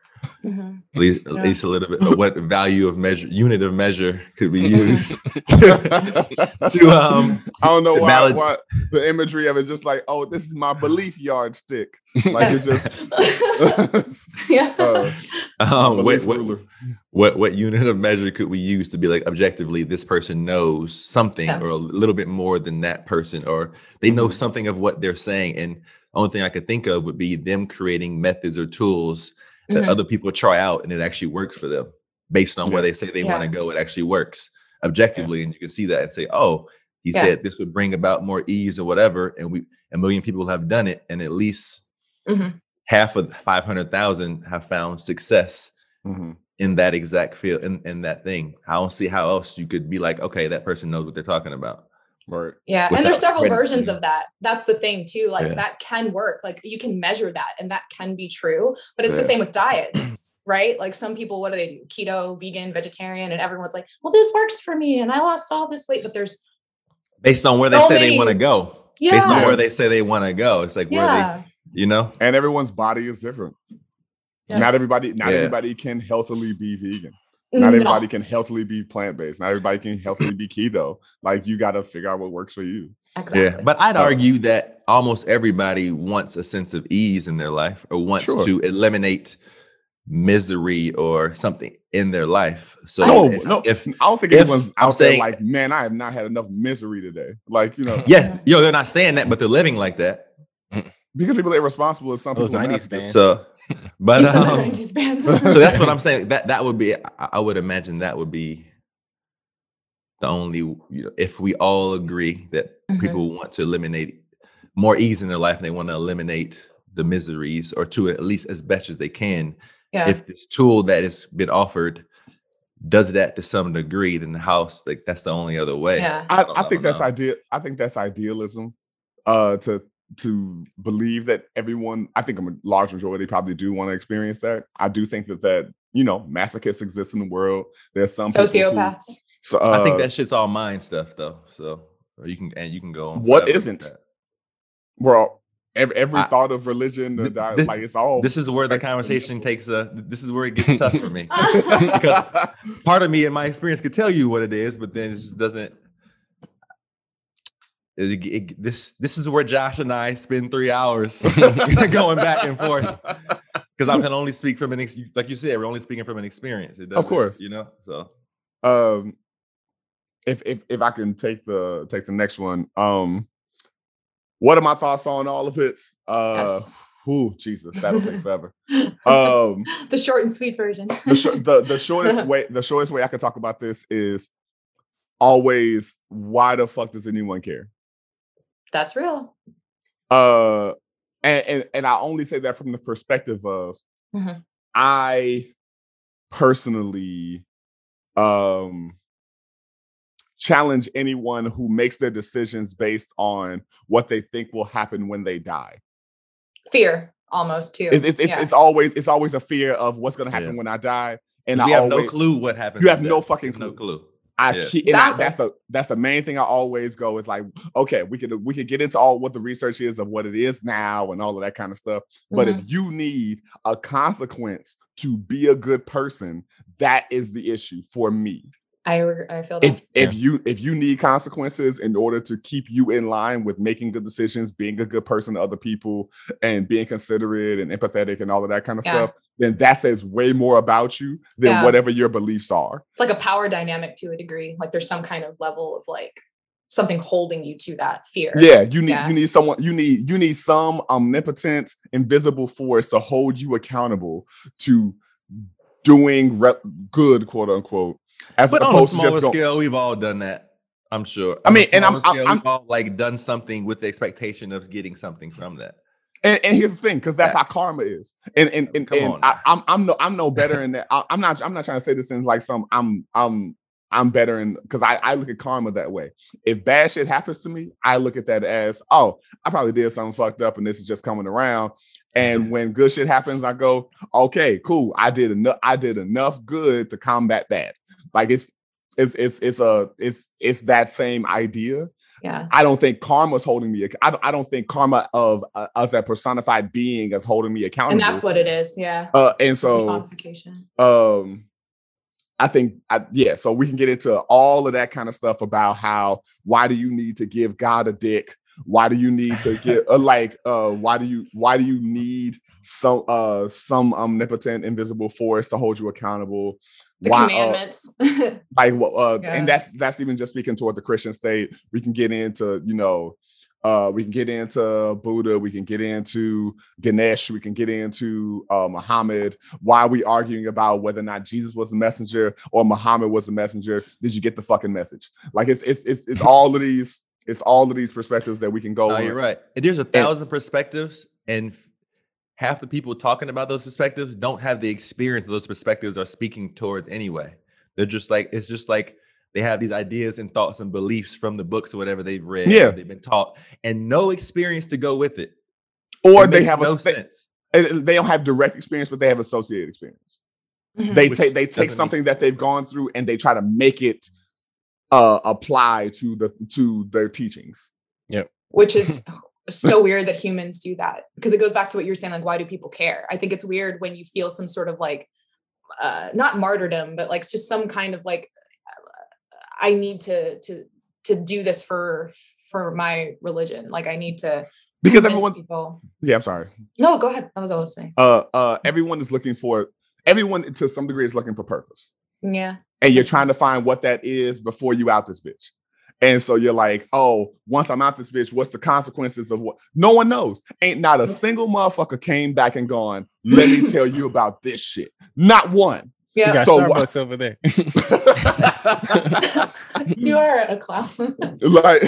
Mhm. At least, at Yeah. least a little bit. Or what value of measure, unit of measure, could we use to um I don't know to why, valid- why the imagery of it just like, oh, this is my belief yardstick. Like it's just yeah. uh, um what, what what what unit of measure could we use to be like objectively this person knows something Yeah. or a little bit more than that person or they know Mhm. something of what they're saying and only thing i could think of would be them creating methods or tools that Mhm. other people try out and it actually works for them based on where they say they want to go it actually works objectively and you can see that and say oh he Yeah. said this would bring about more ease or whatever and we a million people have done it and at least Mhm. half of 500000 have found success Mhm. in that exact field in, in that thing. I don't see how else you could be like, okay, that person knows what they're talking about. Right. Yeah, and there's several spreading- versions of that. That's the thing too. Like Yeah. that can work. Like you can measure that, and that can be true. But it's the same with diets, right? Like some people, what do they do? Keto, vegan, vegetarian, and everyone's like, "Well, this works for me, and I lost all this weight." But there's Based on where they So say they want to many- go. Based on where they say they want to go. It's like where yeah, they, you know? And everyone's body is different. Yeah. Not everybody, not Yeah. everybody can healthily be vegan. Not No. everybody can healthily be plant-based. Not everybody can healthily be keto. Like you gotta figure out what works for you. exactly. Yeah. But I'd Uh, argue that almost everybody wants a sense of ease in their life or wants Sure. to eliminate misery or something in their life. So No, if, no, if I don't think if anyone's I'm out there like, man, I have not had enough misery today. Like, you know, yes, yo, they're not saying that, but they're living like that. because people are irresponsible as some Those people. are 90s masochists. So but You said the um, 90s bands. so that's what I'm saying. That that would be. I, I would imagine that would be the only. You know, if we all agree that Mhm. people want to eliminate more ease in their life and they want to eliminate the miseries, or to at least as best as they can. yeah. If this tool that has been offered does that to some degree, then the house like that's the only other way. yeah. I, I I think don't that's ideal. I think that's idealism. Uh, to to believe that everyone, I think a large majority probably do want to experience that. I do think that that you know masochists exist in the world. There's some people who- Sociopaths. so, uh, I think that shit's all mind stuff though. So or you can and you can go. on What forever with isn't? well, every, every I- thought of religion, or Th- di- thi- like it's all. This is where the conversation takes a. This is where it gets tough for me. because part of me in my experience could tell you what it is, but then it just doesn't. It- it- this this is where Josh and I spend three hours going back and forth because I can only speak from an ex- like you said, we're only speaking from an experience. It doesn't- course. you know. So um if if if I can take the take the next one. Um what are my thoughts on all of it? Uh yes. Ooh, Jesus, that'll take forever. Um, the short and sweet version. the, sh- the the shortest way the shortest way I can talk about this is always why the fuck does anyone care? That's real. Uh, and and, and I only say that from the perspective of Mhm. I personally um challenge anyone who makes their decisions based on what they think will happen when they die. Fear almost too. It's it's, it's, Yeah. it's always it's always a fear of what's going to happen Yeah. when I die, and we I have always no clue what happens. You have no that. fucking no clue. Clue. I Yeah. keep and I, that's the that's the main thing I always go is like okay we could we could get into all what the research is of what it is now and all of that kind of stuff but Mm-hmm. if you need a consequence to be a good person that is the issue for me I I feel that. if if you if you need consequences in order to keep you in line with making good decisions being a good person to other people and being considerate and empathetic and all of that kind of Yeah. stuff then that says way more about you than Yeah. whatever your beliefs are it's like a power dynamic to a degree. Like there's some kind of level of like something holding you to that fear. Yeah, you need Yeah. you need someone you need you need some omnipotent invisible force to hold you accountable to doing re- good quote unquote as But on a smaller scale, we've all done that. I'm sure. I mean, and I'm- scale, I'm- we've all like done something with the expectation of getting something from that. and, and here's the thing because that's how karma is and and and, Come and on I, now. I'm I'm no I'm no better in that I, I'm not I'm not trying to say this in like some I'm I'm I'm better in because I, I look at karma that way. If bad shit happens to me, I look at that as, oh, I probably did something fucked up and this is just coming around. And mm-hmm. when good shit happens, I go, okay, cool. I did enough, I did enough good to combat that. Like it's it's it's it's a it's it's that same idea. Yeah. I don't think karma's holding me. I don't, I don't think karma of uh, us a personified being is holding me accountable. And that's what it is. Yeah. Uh, and so Personification. um i think I, yeah so we can get into all of that kind of stuff about how why do you need to give god a dick why do you need to get uh, like uh why do you why do you need some uh some omnipotent invisible force to hold you accountable The why uh, commandments. like what uh Yeah. and that's that's even just speaking toward the christian state we can get into you know uh we can get into buddha we can get into ganesh we can get into uh muhammad why are we arguing about whether or not jesus was the messenger or muhammad was the messenger did you get the fucking message like it's it's it's, it's all of these it's all of these perspectives that we can go No, on. you're right. And There's a thousand perspectives, and f- half the people talking about those perspectives don't have the experience those perspectives are speaking towards anyway. They're just like it's just like they have these ideas and thoughts and beliefs from the books or whatever they've read, Yeah. they've been taught, and no experience to go with it. or It they have no a sta- sense. uh, they don't have direct experience but they have associated experience Mhm. they Which take they doesn't take mean- something that they've gone through and they try to make it uh apply to the to their teachings Yeah, which is so weird that humans do that. Because it goes back to what you're saying like why do people care? I think it's weird when you feel some sort of like uh not martyrdom but like just some kind of like i need to to to do this for for my religion. Like i need to because everyone people. Yeah i'm sorry. No go ahead. That was all i was saying. Uh uh everyone is looking for everyone to some degree is looking for purpose. Yeah. And you're trying to find what that is before you out this bitch and so you're like oh once i'm out this bitch what's the consequences of what? No one knows. Ain't not a single motherfucker came back and gone let me tell you about this shit. Not one. Yeah. So what's over there. you are a clown. Like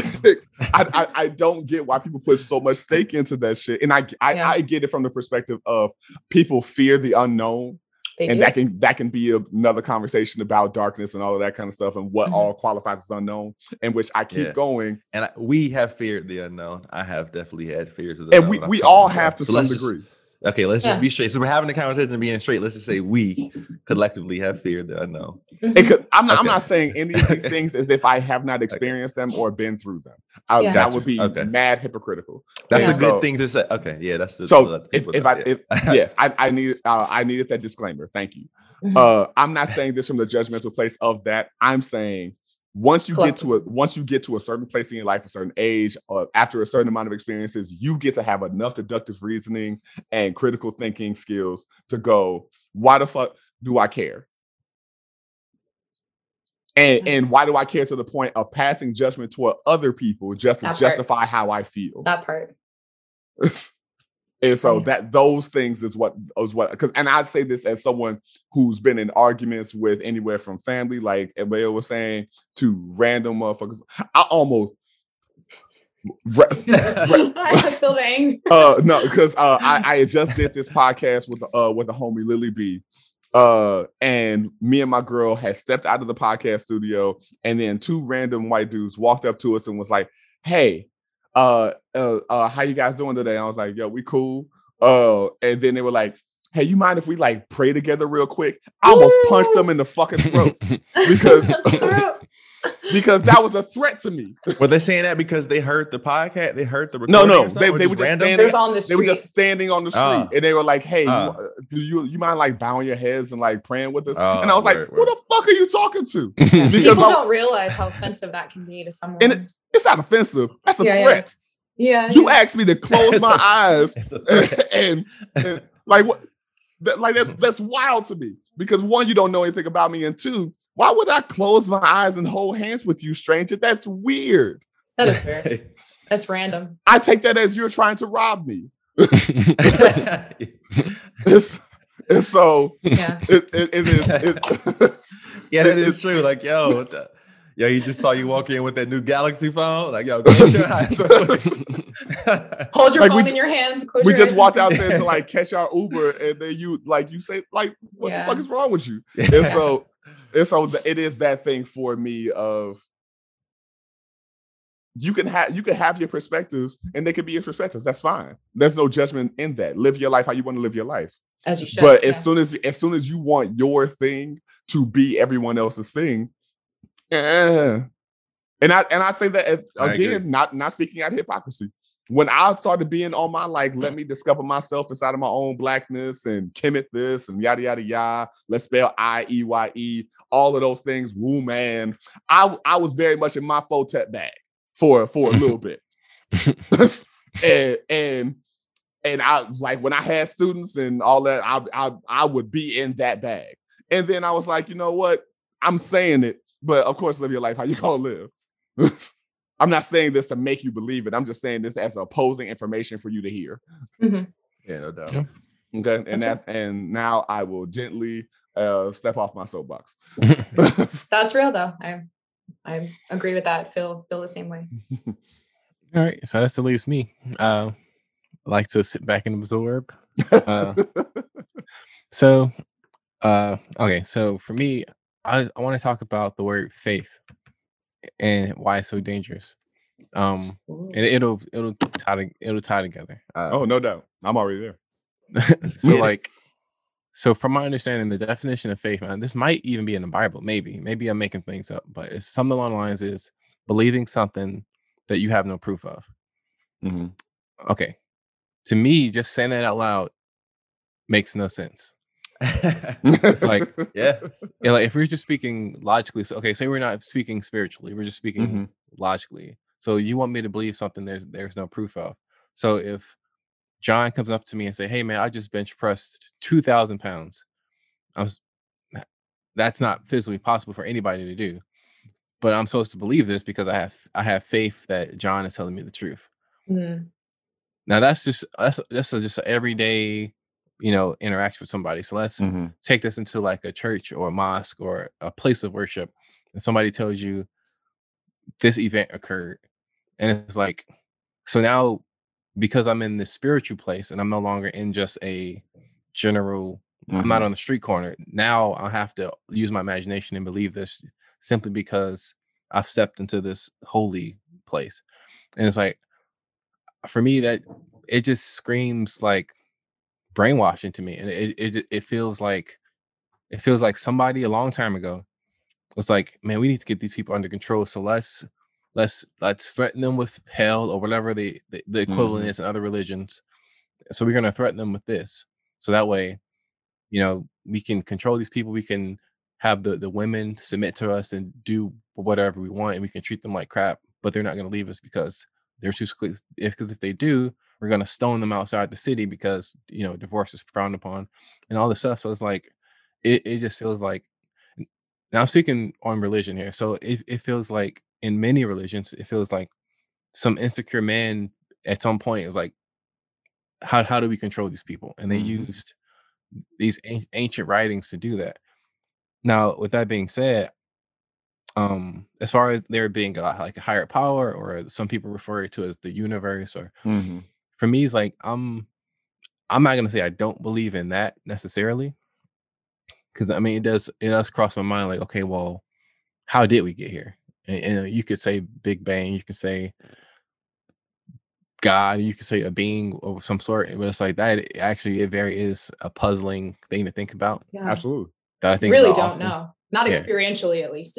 I, I I don't get why people put so much stake into that shit. And I I, Yeah. I get it from the perspective of people fear the unknown they and do. that can that can be another conversation about darkness and all of that kind of stuff and what Mhm. all qualifies as unknown in which i keep Yeah. going And I, we have feared the unknown. I have definitely had fears of the and unknown. we, we all have to So some let's just- degree Okay, let's Yeah. just be straight. So we're having a conversation and being straight. Let's just say we collectively have feared the unknown. Mhm. it could, I'm, not, I'm not saying any of these things as if i have not experienced them or been through them I, Yeah. that Gotcha. would be Okay. mad hypocritical That's Yeah. a good So- thing to say. Okay, yeah, that's the, so let if, if know, i yeah. if, yes i i need uh, i needed that disclaimer thank you Mhm. uh i'm not saying this from the judgmental place of that i'm saying once you get to a once you get to a certain place in your life a certain age or after a certain amount of experiences you get to have enough deductive reasoning and critical thinking skills to go why the fuck do i care and Mhm. and why do i care to the point of passing judgment toward other people just to That part. justify how i feel that part And so that those things is what is what because and I say this as someone who's been in arguments with anywhere from family, like Emil was saying, to random motherfuckers. I almost re- I feel the anger. uh no because uh I, I just did this podcast with uh with the homie Lily B. Uh and me and my girl had stepped out of the podcast studio and then two random white dudes walked up to us and was like, hey, uh uh, uh how you guys doing today? And I was like, yo, we cool. Uh and then they were like, hey, you mind if we like pray together real quick? I almost punched them in the fucking throat because because that was a threat to me. Were they saying that because they heard the podcast? They heard the No, recording no, or something, they- they were just random? standing- There's on the they street. were just standing on the street Ah. and they were like, "Hey, you- Ah. uh, do you you mind like bowing your heads and like praying with us?" Oh, and I was like, word, "Who word. the fuck are you talking to?" People Because I- don't realize how offensive that can be to someone. And it- it's not offensive. That's a Yeah, yeah. threat. yeah, You yeah. asked me to close my a- eyes It's a threat. and, and like what? That, like that's that's wild to me because one, you don't know anything about me, and two, why would I close my eyes and hold hands with you, stranger? That's weird. that is weird. That's random. I take that as you're trying to rob me. It's, and so Yeah. it, it, it is. It, yeah, that It- is true. Like, yo, what's up? Yo, he just saw you walk in with that new Galaxy phone. Like, yo, close your eyes. Hold your Like, phone ju- in your hands. Close we your just eyes walked out there to like catch our Uber, and then you like you say like, "What Yeah. the fuck is wrong with you?" And so, and so th- it is that thing for me of you can have you can have your perspectives, and they can be your perspectives. That's fine. There's no judgment in that. Live your life how you want to live your life. as you should. but yeah. as soon as as soon as you want your thing to be everyone else's thing, eh. and I and I say that as, I agree. again, not not speaking out of hypocrisy. When I started being on my like, let me discover myself inside of my own blackness and Kemet this and yada yada yada. Let's spell I E Y E, all of those things. Woo man, I I was very much in my Hotep bag for for a little bit, and and and I like when I had students and all that, I I I would be in that bag. And then I was like, you know what? I'm saying it, but of course, live your life how you gonna live. I'm not saying this to make you believe it. I'm just saying this as opposing information for you to hear. Mhm. Yeah, no doubt. Yeah. Okay, and That's that and now I will gently uh step off my soapbox. That's real though. I I agree with that. Feel feel the same way. All right, so that's the leaves me. Uh, I like to sit back and absorb. Uh, so, uh, okay, so for me, I, I want to talk about the word faith and why it's so dangerous. Um, and it'll it'll tie it'll tie together. Uh, oh, no doubt. I'm already there. so like so from my understanding the definition of faith man this might even be in the bible maybe maybe i'm making things up but it's something along the lines is believing something that you have no proof of Mm-hmm. okay to me just saying that out loud makes no sense It's like- yeah. yeah, like if we're just speaking logically so okay say we're not speaking spiritually we're just speaking Mhm. logically so you want me to believe something there's there's no proof of so if john comes up to me and say hey man i just bench pressed 2000 pounds i was that's not physically possible for anybody to do but i'm supposed to believe this because i have i have faith that john is telling me the truth Mm. now that's just that's that's just an everyday you know interaction with somebody. So let's Mhm. take this into like a church or a mosque or a place of worship and somebody tells you this event occurred. And it's like so now because i'm in this spiritual place and i'm no longer in just a general i'm not on the street corner now i have to use my imagination and believe this simply because i've stepped into this holy place. And it's like for me that it just screams like brainwashing to me and it, it it feels like it feels like somebody a long time ago was like man we need to get these people under control so let's let's let's threaten them with hell or whatever the the, the equivalent Mhm. is in other religions so we're going to threaten them with this so that way you know we can control these people we can have the the women submit to us and do whatever we want and we can treat them like crap but they're not going to leave us because they're too because if they do we're going to stone them outside the city because you know divorce is frowned upon and all this stuff so it's like it, it just feels like now i'm speaking on religion here so it, it feels like in many religions it feels like some insecure man at some point is like how how do we control these people? And they Mhm. used these an- ancient writings to do that. Now, with that being said, um, as far as there being a, like a higher power, or some people refer to as the universe, or Mhm. For me, it's like I'm I'm not gonna say I don't believe in that necessarily, because I mean it does it does cross my mind like okay, well, how did we get here? And, and uh, you could say Big Bang, you could say God, you could say a being of some sort, but it's like that. it- Actually, it very is a puzzling thing to think about. Yeah. Absolutely. That I think really don't often. know. Not Yeah. experientially, at least.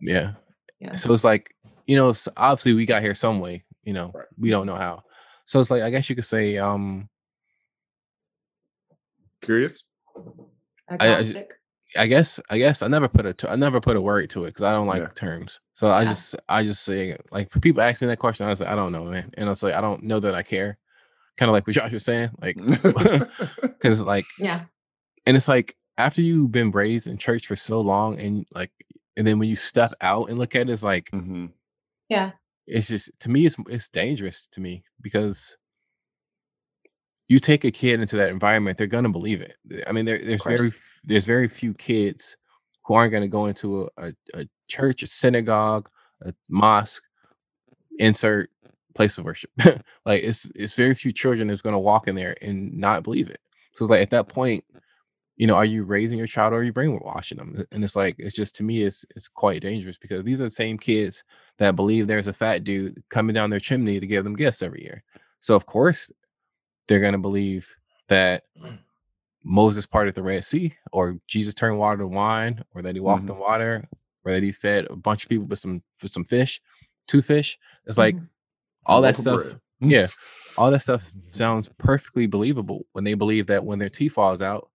Yeah. Yeah. So it's like, you know, obviously we got here some way, you know, Right. we don't know how. So it's like, I guess you could say, um, Curious? Agnostic. I guess, I guess I never put a, t- I never put a word to it because I don't like Yeah. terms. So I just, I just say, like, when people ask me that question, I was like, I don't know, man. And it's like, I don't know that I care. Kind of like what Josh was saying, like, because like, yeah. and it's like after you've been raised in church for so long, and like, and then when you step out and look at it, it's like, Mhm. Yeah. It's just to me it's it's dangerous to me because you take a kid into that environment they're going to believe it. I mean there, there's very there's very few kids who aren't going to go into a, a, a church a synagogue a mosque insert place of worship. Like it's it's very few children that's going to walk in there and not believe it. So it's like at that point you know are you raising your child or are you brainwashing them and it's like it's just to me it's it's quite dangerous because these are the same kids that believe there's a fat dude coming down their chimney to give them gifts every year. So of course they're going to believe that Moses parted the Red Sea or Jesus turned water to wine or that he walked Mhm. on water or that he fed a bunch of people with some with some fish, two fish. It's like Mhm. all that stuff bread. yeah. all that stuff sounds perfectly believable when they believe that when their tea falls out,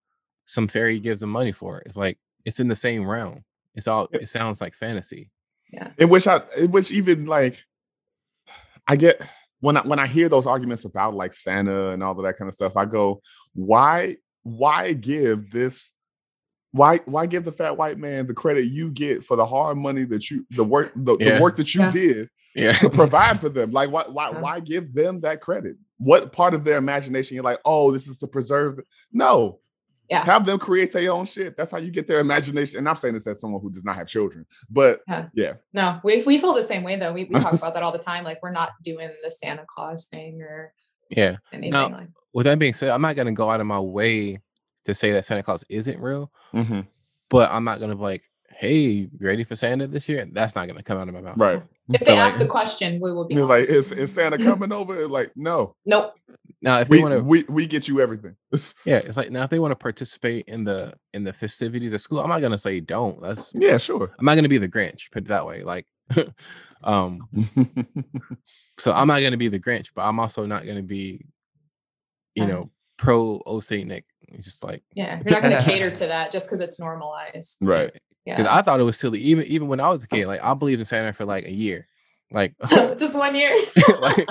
some fairy gives them money for it. It's like it's in the same realm. It's all it sounds like fantasy. Yeah. In which I, in which even like, I get when I when I hear those arguments about like Santa and all of that kind of stuff, I go, why, why give this, why, why give the fat white man the credit you get for the hard money that you, the work, the, Yeah. the work that you Yeah. did Yeah. to provide for them? Like, why, why, Yeah. why give them that credit? What part of their imagination you're like, oh, this is to preserve? The-. No, Yeah. have them create their own shit. That's how you get their imagination. And I'm saying this as someone who does not have children, but Yeah. yeah. No, we we feel the same way though. We we talk about that all the time. Like we're not doing the Santa Claus thing or yeah. anything Now- like. With that being said, I'm not gonna go out of my way to say that Santa Claus isn't real, Mm-hmm. but I'm not gonna be like, "Hey, you ready for Santa this year?" That's not gonna come out of my mouth. Right. If So, they like- ask the question, we will be. He was like, honest. is, is Santa coming over? Like, no. Nope. Now, if We, they want to, we we get you everything. yeah, it's like now if they want to participate in the in the festivities at school, I'm not gonna say don't. That's yeah, sure. I'm not gonna be the Grinch. Put it that way. Like, um, so I'm not gonna be the Grinch, but I'm also not gonna be, you Right. know, pro O Saint Nick. It's just like Yeah, you're not going to cater to that just because it's normalized. right. Because Yeah. I thought it was silly. Even even when I was a kid, like I believed in Santa for like a year. Like, just one year. like,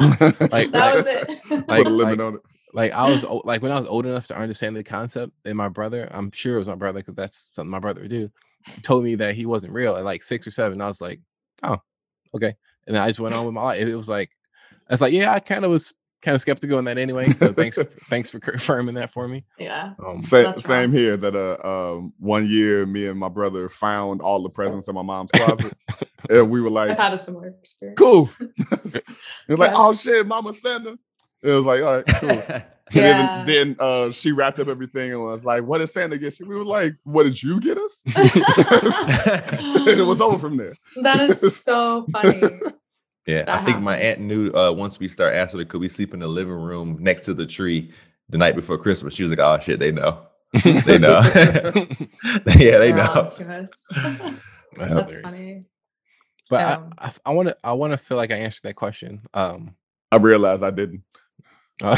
like, that was it. like, Put a limit like, on it. like I was like when I was old enough to understand the concept, and my brother, I'm sure it was my brother because that's something my brother would do, told me that he wasn't real at like six or seven. I was like, oh, okay, and I just went on with my life. It was like, I was like, yeah, I kind of was kind of skeptical in that anyway. So thanks, thanks for confirming that for me. yeah. Um, Same, That's same here. That uh, um, one year, me and my brother found all the presents in my mom's closet, and we were I've like, had a similar experience. "Cool." it was like, "Oh shit, Mama Santa." It was like, "All right, cool." And Yeah. then, then uh, she wrapped up everything and was like, "What did Santa get you?" We were like, "What did you get us?" and it was over from there. that is so funny. Yeah, I That think my aunt knew uh, once we start asking her, could we sleep in the living room next to the tree the night before Christmas? She was like, oh shit, they know. They know. yeah, they They're know. to. That's That's hilarious. funny. But So, I, I want to, I want to feel like I answered that question. Um, I realized I didn't. uh,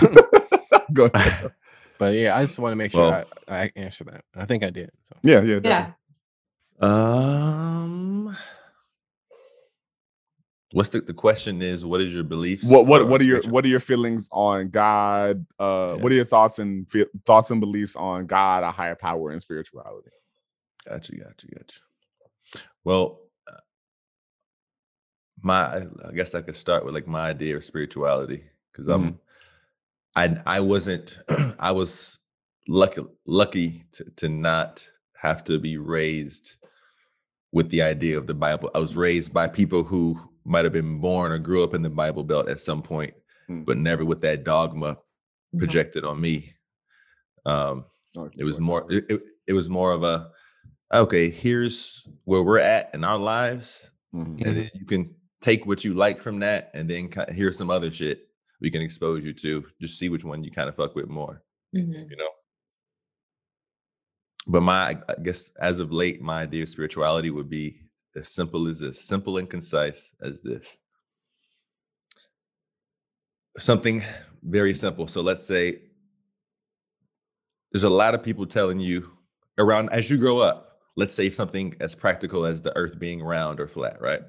Go ahead. but yeah, I just want to make sure Well- I, I answer that. I think I did. So. Yeah, yeah, yeah. Um, what's the, the question is, what is your beliefs? what what what are your what are your feelings on God? Uh, Yeah. what are your thoughts and fe- thoughts and beliefs on God, a higher power, and spirituality? Gotcha, gotcha, gotcha. Well, uh, my I guess I could start with like my idea of spirituality because I'm I I wasn't I was lucky lucky to, to not have to be raised with the idea of the Bible. I was raised by people who might have been born or grew up in the Bible Belt at some point, Mm. but never with that dogma Mhm. projected on me. Um, Oh, it was more it, it, it was more of a okay, here's where we're at in our lives, Mhm. and then you can take what you like from that, and then ki- here's some other shit we can expose you to. Just see which one you kind of fuck with more, Mhm. you know. But my, I guess, as of late, my idea of spirituality would be as simple as this, simple and concise as this. Something very simple. So let's say there's a lot of people telling you around as you grow up. Let's say something as practical as the Earth being round or flat, right?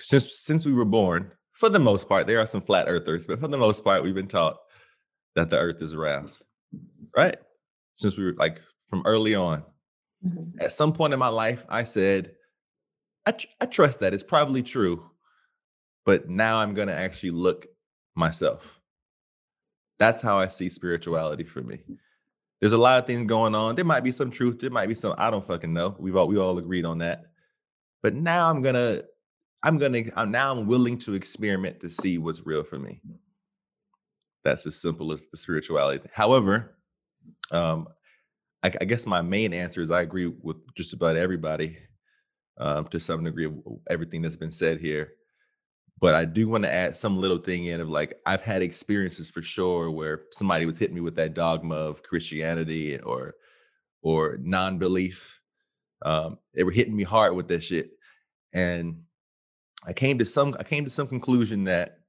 Since since we were born, for the most part, there are some flat earthers, but for the most part, we've been taught that the Earth is round, right? Since we were like from early on. Mhm. At some point in my life, I said, I, tr- I trust that it's probably true, but now I'm going to actually look myself. That's how I see spirituality for me. There's a lot of things going on. There might be some truth. There might be some. I don't fucking know. We've all we all agreed on that. But now I'm gonna, I'm gonna, I'm now I'm willing to experiment to see what's real for me. That's as simple as the spirituality. However, um, I, I guess my main answer is I agree with just about everybody um, to some degree of everything that's been said here. But I do want to add some little thing in of like I've had experiences for sure where somebody was hitting me with that dogma of Christianity or or non-belief. Um, they were hitting me hard with that shit, and I came to some I came to some conclusion that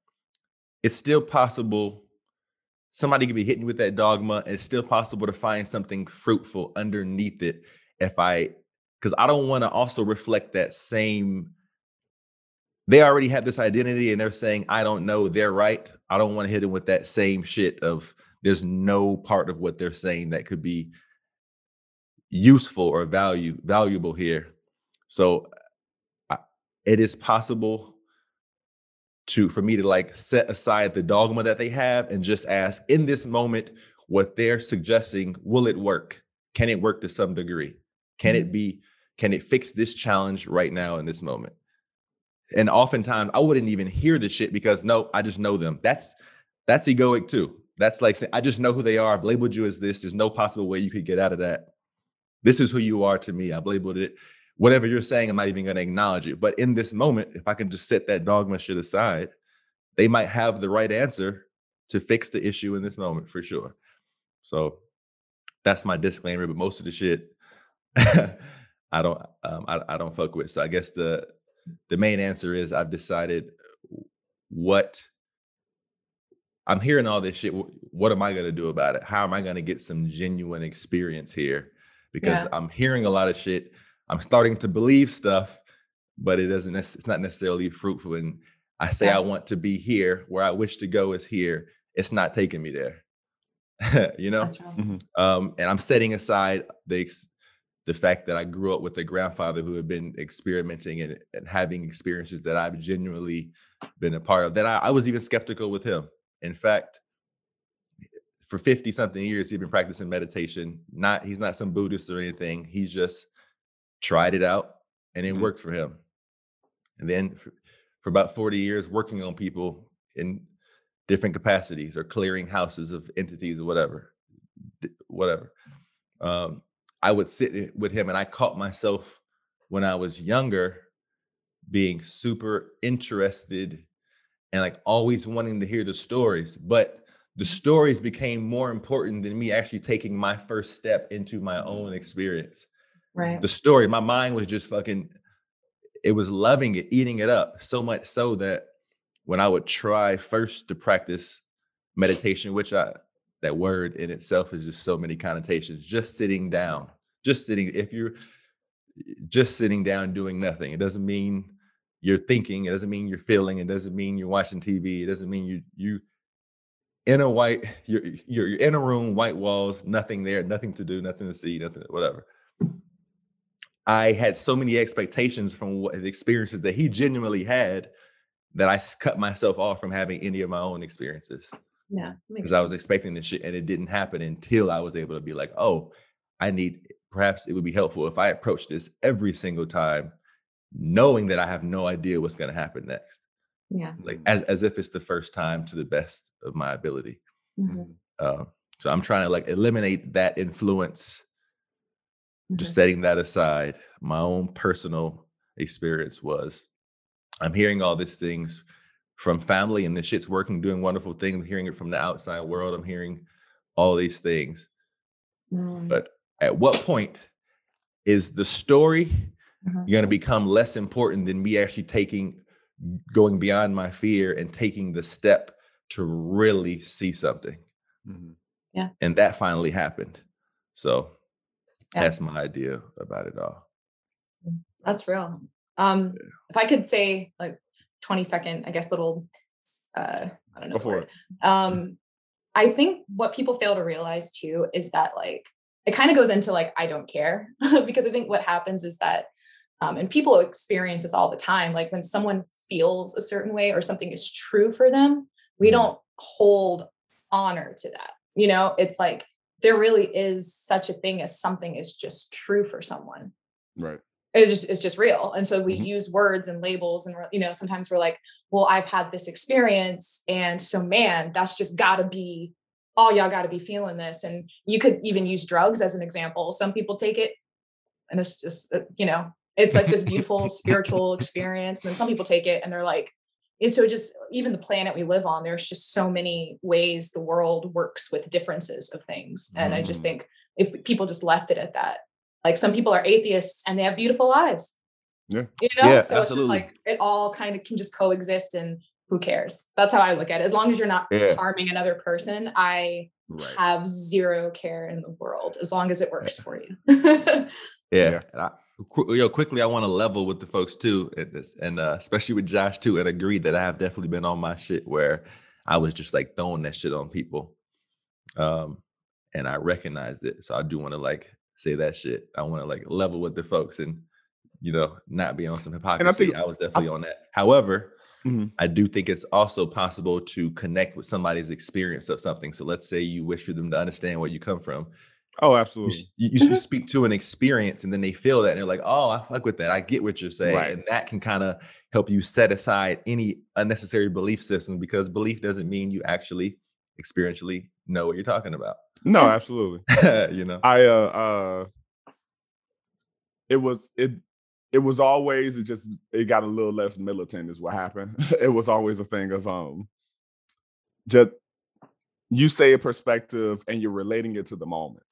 it's still possible. Somebody could be hitting you with that dogma. It's still possible to find something fruitful underneath it if I because I don't want to also reflect that same. They already have this identity and they're saying, I don't know, they're right. I don't want to hit them with that same shit of there's no part of what they're saying that could be useful or value valuable here. So I, it is possible to for me to like set aside the dogma that they have and just ask in this moment what they're suggesting will it work? Can it work to some degree? Can it mm-hmm. be can it fix this challenge right now in this moment? And oftentimes i wouldn't even hear the shit because no i just know them. That's that's egoic too. That's like saying i just know who they are. I've labeled you as this. There's no possible way you could get out of that. This is who you are to me. I've labeled it whatever you're saying i'm not even going to acknowledge it. But in this moment if i can just set that dogma shit aside they might have the right answer to fix the issue in this moment for sure. So that's my disclaimer but most of the shit i don't um, I, I don't fuck with. So i guess the the main answer is i've decided what i'm hearing all this shit what am i going to do about it? How am i going to get some genuine experience here? Because Yeah. i'm hearing a lot of shit i'm starting to believe stuff but it doesn't it's not necessarily fruitful and i say Yeah. i want to be here where i wish to go is here it's not taking me there you know That's real. um, and I'm setting aside the ex- the fact that I grew up with a grandfather who had been experimenting and, and having experiences that I've genuinely been a part of. That I, I was even skeptical with him. In fact, for 50 something years, he'd been practicing meditation. Not he's not some Buddhist or anything. He's just tried it out and it Mhm. worked for him. And then for, for about 40 years, working on people in different capacities or clearing houses of entities or whatever whatever. Um, I would sit with him, and I caught myself when I was younger being super interested and like always wanting to hear the stories. But the stories became more important than me actually taking my first step into my own experience. Right. The story, my mind was just fucking, it was loving it, eating it up so much so that when I would try first to practice meditation, which I, that word in itself is just so many connotations. Just sitting down, just sitting. If you're just sitting down doing nothing, it doesn't mean you're thinking. It doesn't mean you're feeling. It doesn't mean you're watching TV. It doesn't mean you you in a white. You're you're, you're in a room, white walls, nothing there, nothing to do, nothing to see, nothing whatever. I had so many expectations from what the experiences that he genuinely had that I cut myself off from having any of my own experiences. Yeah. because I was expecting this shit and it didn't happen until I was able to be like, oh, I need perhaps it would be helpful if I approach this every single time, knowing that I have no idea what's gonna happen next. Yeah. Like as as if it's the first time to the best of my ability. Mhm, Uh, so I'm trying to like eliminate that influence, just mhm. setting that aside. My own personal experience was I'm hearing all these things from family and the shit's working, doing wonderful things. I'm hearing it from the outside world. I'm hearing all these things. Mm, But at what point is the story Mhm. going to become less important than me actually taking, going beyond my fear and taking the step to really see something? Mhm. And that finally happened. So Yeah. that's my idea about it all. That's real. Um, if I could say like 20 second, I guess little uh I don't know. Go the for word. it. Um, I think what people fail to realize too is that like it kind of goes into like I don't care because I think what happens is that um, and people experience this all the time. Like when someone feels a certain way or something is true for them, we Mhm. don't hold honor to that. You know, it's like there really is such a thing as something is just true for someone Right. it's just it's just real and so we Mhm. use words and labels and you know sometimes we're like well i've had this experience and so man that's just gotta be all y'all gotta be feeling this and you could even use drugs as an example some people take it and it's just uh, you know it's like this beautiful spiritual experience and then some people take it and they're like and so just even the planet we live on there's just so many ways the world works with differences of things and i just Mhm. think if people just left it at that like some people are atheists and they have beautiful lives Yeah. you know Yeah, so it's just like it all kind of can just coexist and who cares that's how i look at it as long as you're not Yeah. harming another person i Right. have zero care in the world as long as it works for you Yeah. And I, yo, quickly, I want to level with the folks too, and, this, and uh, especially with Josh too, and agree that I have definitely been on my shit where I was just like throwing that shit on people, um, and I recognized it. So I do want to like say that shit. I want to like level with the folks and you know not be on some hypocrisy. I, think- was definitely on that. However, Mhm. I do think it's also possible to connect with somebody's experience of something. So let's say you wish for them to understand where you come from Oh, absolutely. you, you speak to an experience and then they feel that and they're like, oh, I fuck with that. I get what you're saying. Right. And that can kind of help you set aside any unnecessary belief system because belief doesn't mean you actually experientially know what you're talking about. No, absolutely. you know? I uh uh it was it it was always it just it got a little less militant is what happened. it was always a thing of um just you say a perspective and you're relating it to the moment.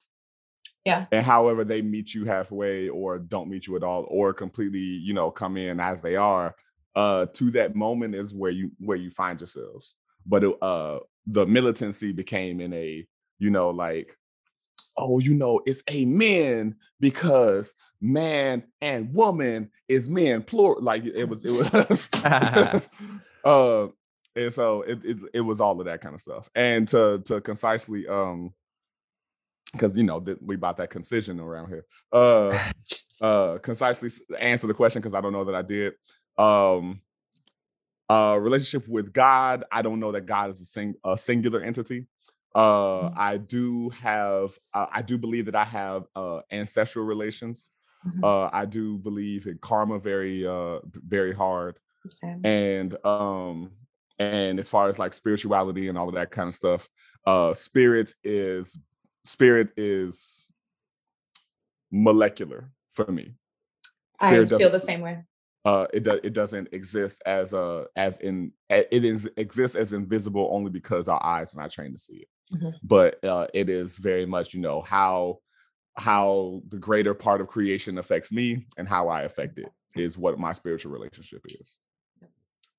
Yeah. And however they meet you halfway or don't meet you at all or completely, you know, come in as they are, uh to that moment is where you where you find yourselves. But it, uh the militancy became in a, you know, like oh, you know, it's a men because man and woman is men plural. Like it was, it was, uh, and so it, it it was all of that kind of stuff. And to to concisely, um, because you know that we about that concision around here. Uh, uh, concisely answer the question because I don't know that I did. Um, uh, relationship with God. I don't know that God is a sing a singular entity. Uh, Mhm. I do have, uh, I do believe that I have uh, ancestral relations. Mhm. Uh, I do believe in karma very, uh, very hard. Same. And um, and as far as like spirituality and all of that kind of stuff, uh, spirit is spirit is molecular for me. I feel the same way. uh it does it doesn't exist as a as in it is exists as invisible only because our eyes are not trained to see it Mhm. but uh it is very much you know how how the greater part of creation affects me and how i affect it is what my spiritual relationship is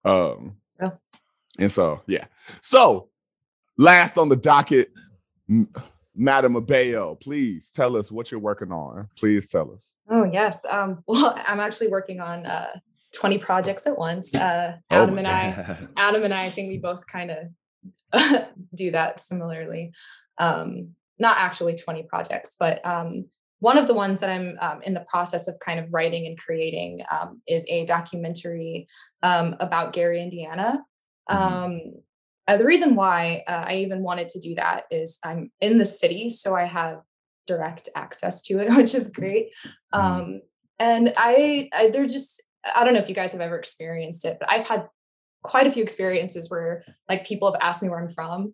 um Yeah. and so yeah so last on the docket M- madam abeo please tell us what you're working on please tell us Oh yes. Um, well, I'm actually working on uh, 20 projects at once. Uh, Oh Adam my and I, Adam and I, I think we both kind of do that similarly. Um, not actually 20 projects, but um, one of the ones that I'm um, in the process of kind of writing and creating um, is a documentary um, about Gary, Indiana. Mhm. Uh, the reason why uh, I even wanted to do that is I'm in the city, so I have direct access to it, which is great. Mhm. Um, and I, I, they're just, I don't know if you guys have ever experienced it, but I've had quite a few experiences where like people have asked me where I'm from,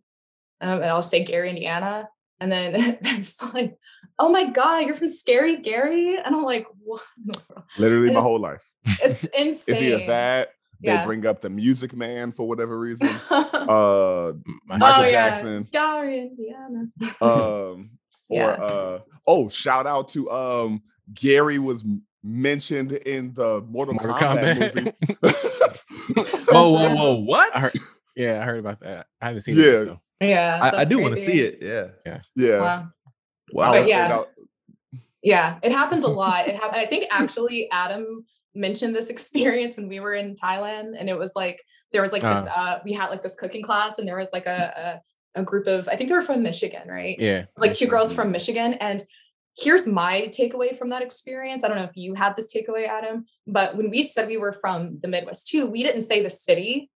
um, and I'll say Gary, Indiana, and then they're just like, "Oh my god, you're from Scary Gary," and I'm like, "What?" in the world?" Literally my just- whole life. It's insane. It's either that, they Yeah. bring up the Music Man for whatever reason. oh Uh, My Michael yeah, Jackson. Gary, Indiana. um or Yeah. uh oh shout out to um gary was mentioned in the mortal, Mortal kombat, Kombat. movie Whoa, whoa, whoa! What? I heard- yeah, I heard about that. I haven't seen Yeah. it though. Yeah, I, I do want to see it. Yeah. yeah Wow. Wow. But yeah. Yeah, it happens a lot. It hap- I think actually Adam mentioned this experience when we were in Thailand, and it was like there was like this. Uh, we had like this cooking class, and there was like a, a a group of I think they were from Michigan, right? Yeah. Like two girls from Michigan, and here's my takeaway from that experience. I don't know if you had this takeaway, Adam, but when we said we were from the Midwest too, we didn't say the city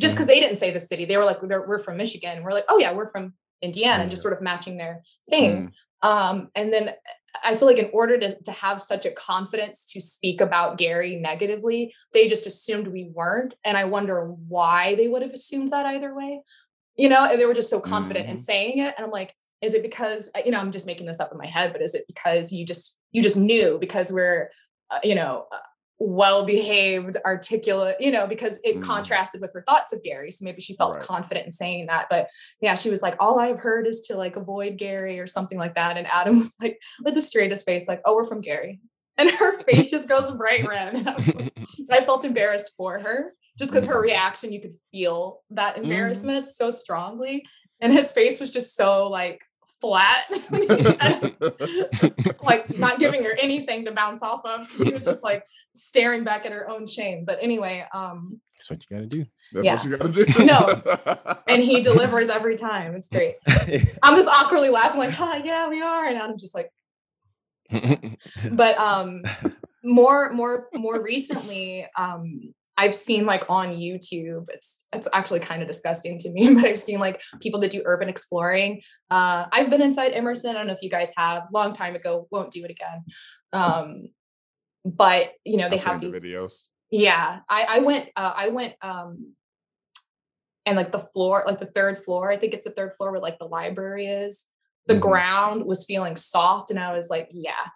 just because they didn't say the city. They were like, "We're from Michigan." We're like, "Oh yeah, we're from Indiana," and just sort of matching their thing. Mm, Um, and then I feel like in order to, to have such a confidence to speak about Gary negatively, they just assumed we weren't. And I wonder why they would have assumed that either way. You know, and they were just so confident in Mhm. saying it. And I'm like, is it because, uh, you know, I'm just making this up in my head, but is it because you just, you just knew because we're, uh, you know, uh, well behaved, articulate, you know, because it Mm. contrasted with her thoughts of Gary. So maybe she felt Right. confident in saying that. But yeah, she was like, all I've heard is to like avoid Gary or something like that. And Adam was like, with the straightest face, like, oh, we're from Gary. And her face just goes bright red. I, like, I felt embarrassed for her just because her reaction, you could feel that embarrassment so strongly. And his face was just so like flat, when he said it, like not giving her anything to bounce off of. She was just like staring back at her own shame. But anyway, um, That's what you gotta do. That's Yeah. what you gotta do. No. and he delivers every time. It's great. I'm just awkwardly laughing, like, "Huh, yeah, we are," and Adam's just like, but um more more more recently um i've seen like on youtube it's it's actually kind of disgusting to me but i've seen like people that do urban exploring. Uh i've been inside emerson i don't know if you guys have long time ago won't do it again. Um but you know they I've have seen the these videos. yeah i i went uh, i went um and like the floor like the third floor i think it's the third floor where like the library is. The Mhm. ground was feeling soft and i was like yeah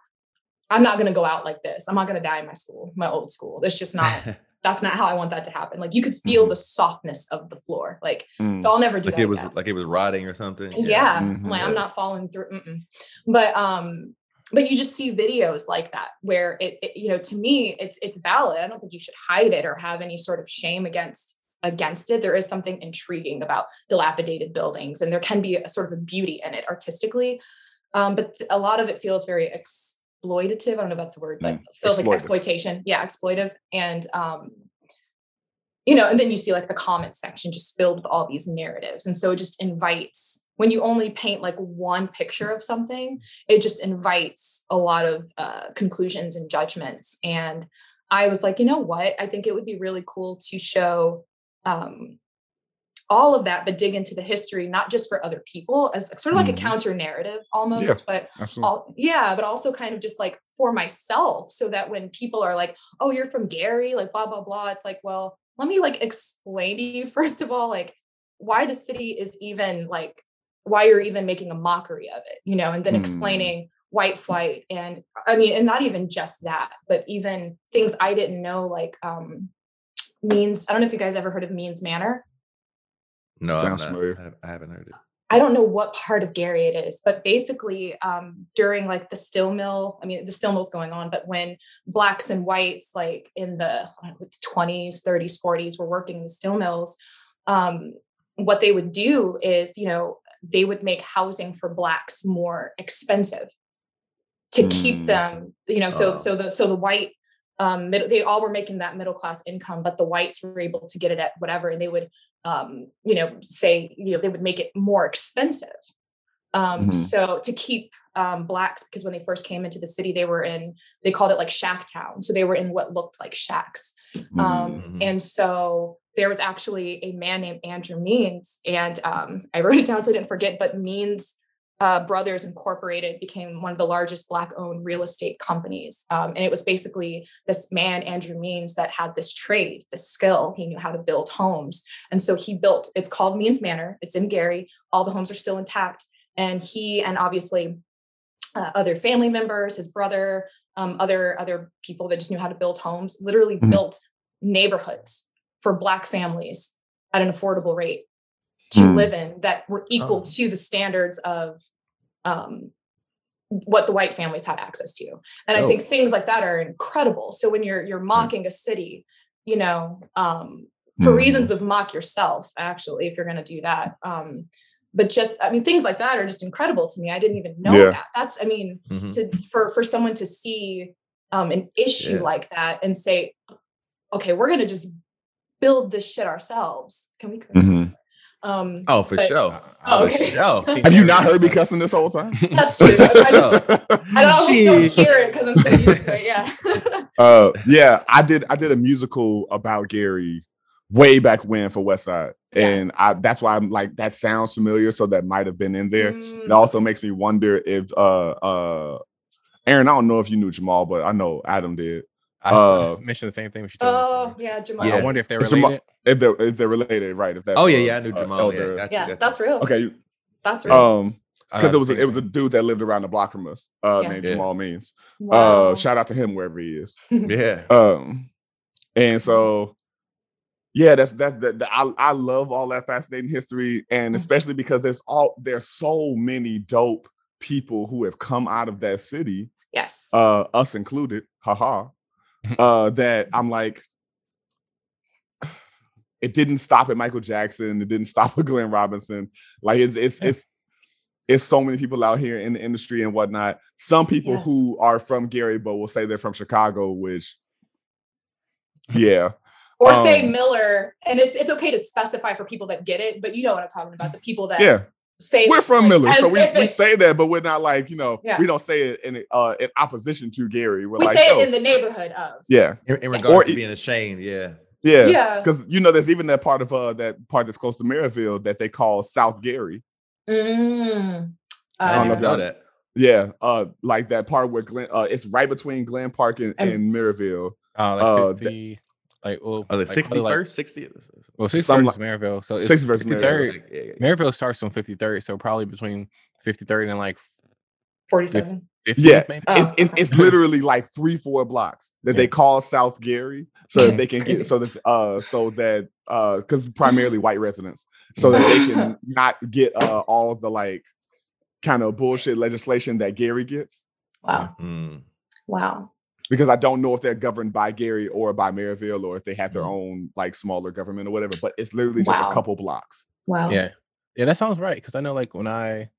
i'm not going to go out like this. I'm not going to die in my school my old school. It's just not that's not how i want that to happen like you could feel Mhm. the softness of the floor like Mm. so i'll never do like that it was again. like it was rotting or something. yeah, Mhm. I'm like i'm not falling through mm-mm. but um but you just see videos like that where it, it you know to me it's it's valid i don't think you should hide it or have any sort of shame against against it there is something intriguing about dilapidated buildings and there can be a sort of a beauty in it artistically um but a lot of it feels very exploitative i don't know if that's a word but Mm, feels like exploitation yeah exploitive and um you know, and then you see like the comment section just filled with all these narratives. And so it just invites, when you only paint like one picture of something, it just invites a lot of uh, conclusions and judgments. And I was like, you know what? I think it would be really cool to show um, all of that, but dig into the history, not just for other people as sort of like Mhm. a counter narrative almost, but all yeah but also kind of just like for myself so that when people are like oh you're from gary like blah blah blah it's like well let me like explain to you first of all like why the city is even like why you're even making a mockery of it you know and then Hmm. explaining white flight and i mean and not even just that but even things i didn't know like um means i don't know if you guys ever heard of means manor No, I'm Sounds not. familiar. I have- I haven't heard it. I don't know what part of Gary it is, but basically um, during like the still mill, I mean, the still mill's going on, but when blacks and whites, like in the I don't know, 20s, 30s, 40s, were working in the still mills, um, what they would do is, you know, they would make housing for blacks more expensive to keep Mm. them, you know, so Oh. so the so the white um middle, they all were making that middle class income, but the whites were able to get it at whatever, and they would um, you know, say, you know, they would make it more expensive. Um, Mhm. so to keep um, blacks, because when they first came into the city, they were in, they called it like shack town. So they were in what looked like shacks. Um, Mm. Mhm. And so there was actually a man named Andrew Means, and um, I wrote it down so I didn't forget. But Means uh, Brothers Incorporated became one of the largest Black-owned real estate companies, um, and it was basically this man Andrew Means that had this trade, this skill. He knew how to build homes, and so he built. It's called Means Manor. It's in Gary. All the homes are still intact, and he and obviously uh, other family members, his brother, um, other other people that just knew how to build homes, literally Mhm. built neighborhoods for Black families at an affordable rate to Mm. live in that were equal Oh. to the standards of um, what the white families had access to. And I think Oh. things like that are incredible. So when you're you're mocking a city, you know, um, for Mm. reasons of mock yourself, actually, if you're going to do that. Um, but just, I mean, things like that are just incredible to me. I didn't even know Yeah. that. That's, I mean, Mhm. to for for someone to see um, an issue Yeah. like that and say, okay, we're going to just build this shit ourselves. Can we? curse? Um, Oh, for But- sure. Oh, For okay. sure. Have you not heard me cussing this whole time? that's true. I just, I almost don't hear it because I'm so used to it. Yeah. uh yeah i did i did a musical about gary way back when for west side Yeah. and i that's why i'm like that sounds familiar so that might have been in there it Mm, also makes me wonder if uh uh aaron i don't know if you knew jamal but i know adam did I, I Uh, mentioned the same thing when she told oh yesterday. yeah, Jamal. I wonder if they're It's Jamal- related. if they're if they're related right if that's Oh yeah, uh, yeah. I knew uh, Jamal. elder. yeah, gotcha, Yeah, gotcha. that's real. okay That's real. um because it was a, it was a dude that lived around the block from us uh Yeah. named Yeah. jamal means wow. uh shout out to him wherever he is Yeah. Um, and so yeah, that's that's that. that- I I love all that fascinating history, and Mhm. especially because there's all there's so many dope people who have come out of that city, yes. uh, us included, haha. Uh, that I'm like, it didn't stop at Michael Jackson. It didn't stop at Glenn Robinson. Like it's it's Yeah. it's it's so many people out here in the industry and whatnot. Some people Yes. who are from Gary, but will say they're from Chicago, which yeah. or say um, Miller, and it's it's okay to specify for people that get it, but you know what I'm talking about. The people that Yeah, say we're from like, Miller, so we, we say that, but we're not like you know Yeah. we don't say it in uh in opposition to Gary. We're we like, say yo, it in the neighborhood of. yeah, In, in regards Or to e- being ashamed, yeah. yeah, Yeah. Because you know, there's even that part of uh that part that's close to Merrillville that they call South Gary. Mm. I don't know even know that. Yeah, uh, like that part where Glen, uh, it's right between Glen Park and, And- and Merrillville. Uh, like Uh, 50, like, well, Oh, the like, probably 61st, like, 60th. well, 60 Some versus Merrillville. So it's 60 versus 53rd. Like, yeah, yeah, yeah. Merrillville starts on 53rd, so probably between 53rd and like 47. 50, Yeah, maybe. Oh, it's, it's it's literally like three four blocks that they call South Gary so that they can get so that uh so that uh because primarily white residents so that they can not get uh all of the like kind of bullshit legislation that Gary gets Wow. Mm. Wow. Because I don't know if they're governed by Gary or by Merrillville or if they have their Mhm. own like smaller government or whatever but it's literally just Wow. a couple blocks Wow. Yeah. Yeah, that sounds right. Cause I know like when I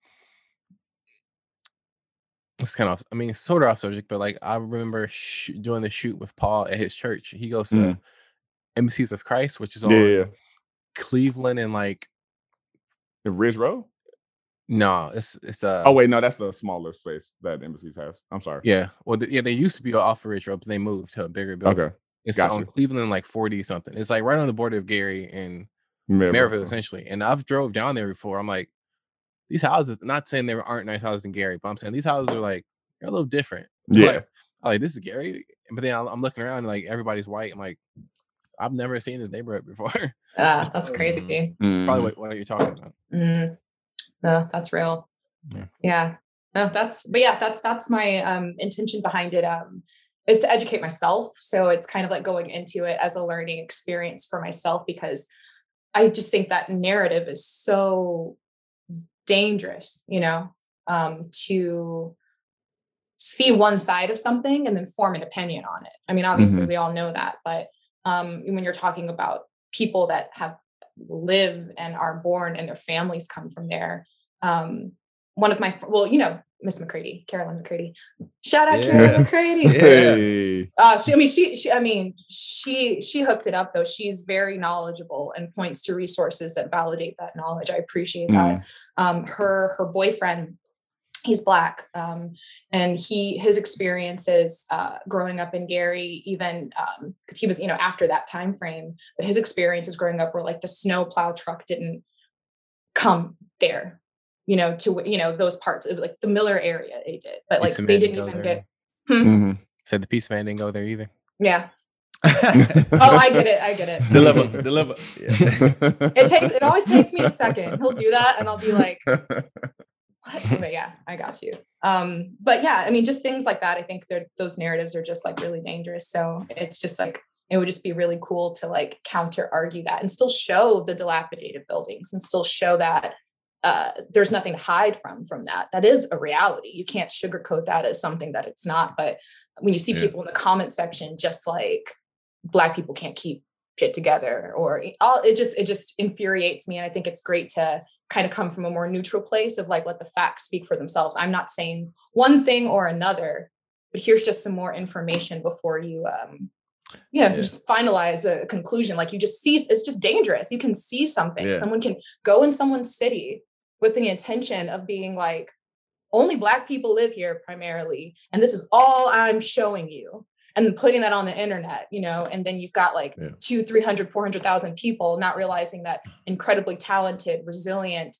it's kind of I mean sort of off subject, but like I remember sh- doing the shoot with Paul at his church. He goes to Mhm. Embassies of Christ, which is on yeah, yeah. Cleveland and like The Ridge Road no, it's it's uh oh wait no that's the smaller space that embassies has I'm sorry yeah. Well th- yeah, they used to be off of Ridge Road, but they moved to a bigger building. okay It's gotcha. on Cleveland like 40 something. It's like right on the border of Gary and Merrillville. Merrillville essentially. And I've drove down there before. I'm like, these houses, not saying there aren't nice houses in Gary, but I'm saying these houses are like they're a little different. I'm yeah Like, I'm like, this is Gary. But then I'm I'm looking around and like everybody's white. I'm like, I've never seen this neighborhood before. Ah, that's crazy. Mhm. Probably what, what you're talking about. Mm. No, that's real. Yeah. Yeah. No, that's but yeah, that's that's my um intention behind it. Um is to educate myself. So it's kind of like going into it as a learning experience for myself because I just think that narrative is so dangerous, you know, um, to see one side of something and then form an opinion on it. I mean, obviously we all know that, but um, when you're talking about people that have live and are born and their families come from there. Um, one of my well, you know, Miss McCready, Carolyn McCready. Shout out Yeah. Carolyn McCready. Hey. Uh, she, I mean, she, she, I mean, she, she hooked it up though. She's very knowledgeable and points to resources that validate that knowledge. I appreciate that. Mm. Um, her, her boyfriend, he's black um, and he his experiences uh, growing up in gary even because um, he was you know after that time frame but his experiences growing up were like the snow plow truck didn't come there you know to you know those parts of like the miller area they did but like they didn't even get hmm? mm-hmm. said the peace man didn't go there either yeah oh, I get it. I get it. Deliver, deliver. Yeah. it takes. It always takes me a second. He'll do that, and I'll be like, but yeah, I got you. Um, but yeah, I mean, just things like that. I think those narratives are just like really dangerous. So it's just like it would just be really cool to like counter argue that and still show the dilapidated buildings and still show that uh, there's nothing to hide from from that. That is a reality. You can't sugarcoat that as something that it's not. But when you see yeah. people in the comment section, just like black people can't keep shit together, or all it just it just infuriates me. And I think it's great to kind of come from a more neutral place of like let the facts speak for themselves. I'm not saying one thing or another but here's just some more information before you um you know yeah. just finalize a conclusion. Like you just see it's just dangerous. You can see something. Yeah. someone can go in someone's city with the intention of being like only black people live here primarily and this is all i'm showing you and then putting that on the internet you know and then you've got like yeah. two 300 400000 people not realizing that incredibly talented resilient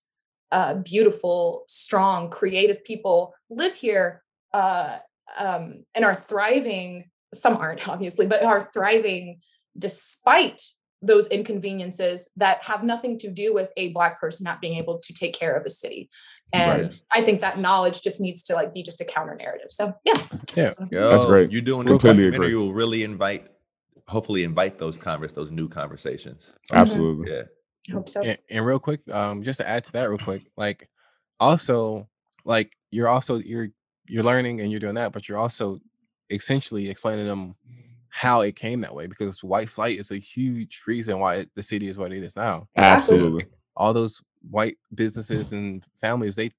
uh, beautiful strong creative people live here uh, um, and are thriving some aren't obviously but are thriving despite those inconveniences that have nothing to do with a black person not being able to take care of a city. And right. i think that knowledge just needs to like be just a counter narrative. So yeah. Yeah. Yo, that's great. you're doing this documentary will really invite hopefully invite those converse those new conversations. Absolutely. Yeah. I hope so. And, and real quick um just to add to that real quick like also like you're also you're you're learning and you're doing that but you're also essentially explaining them how it came that way because white flight is a huge reason why the city is what it is now. Absolutely. All those white businesses and families, they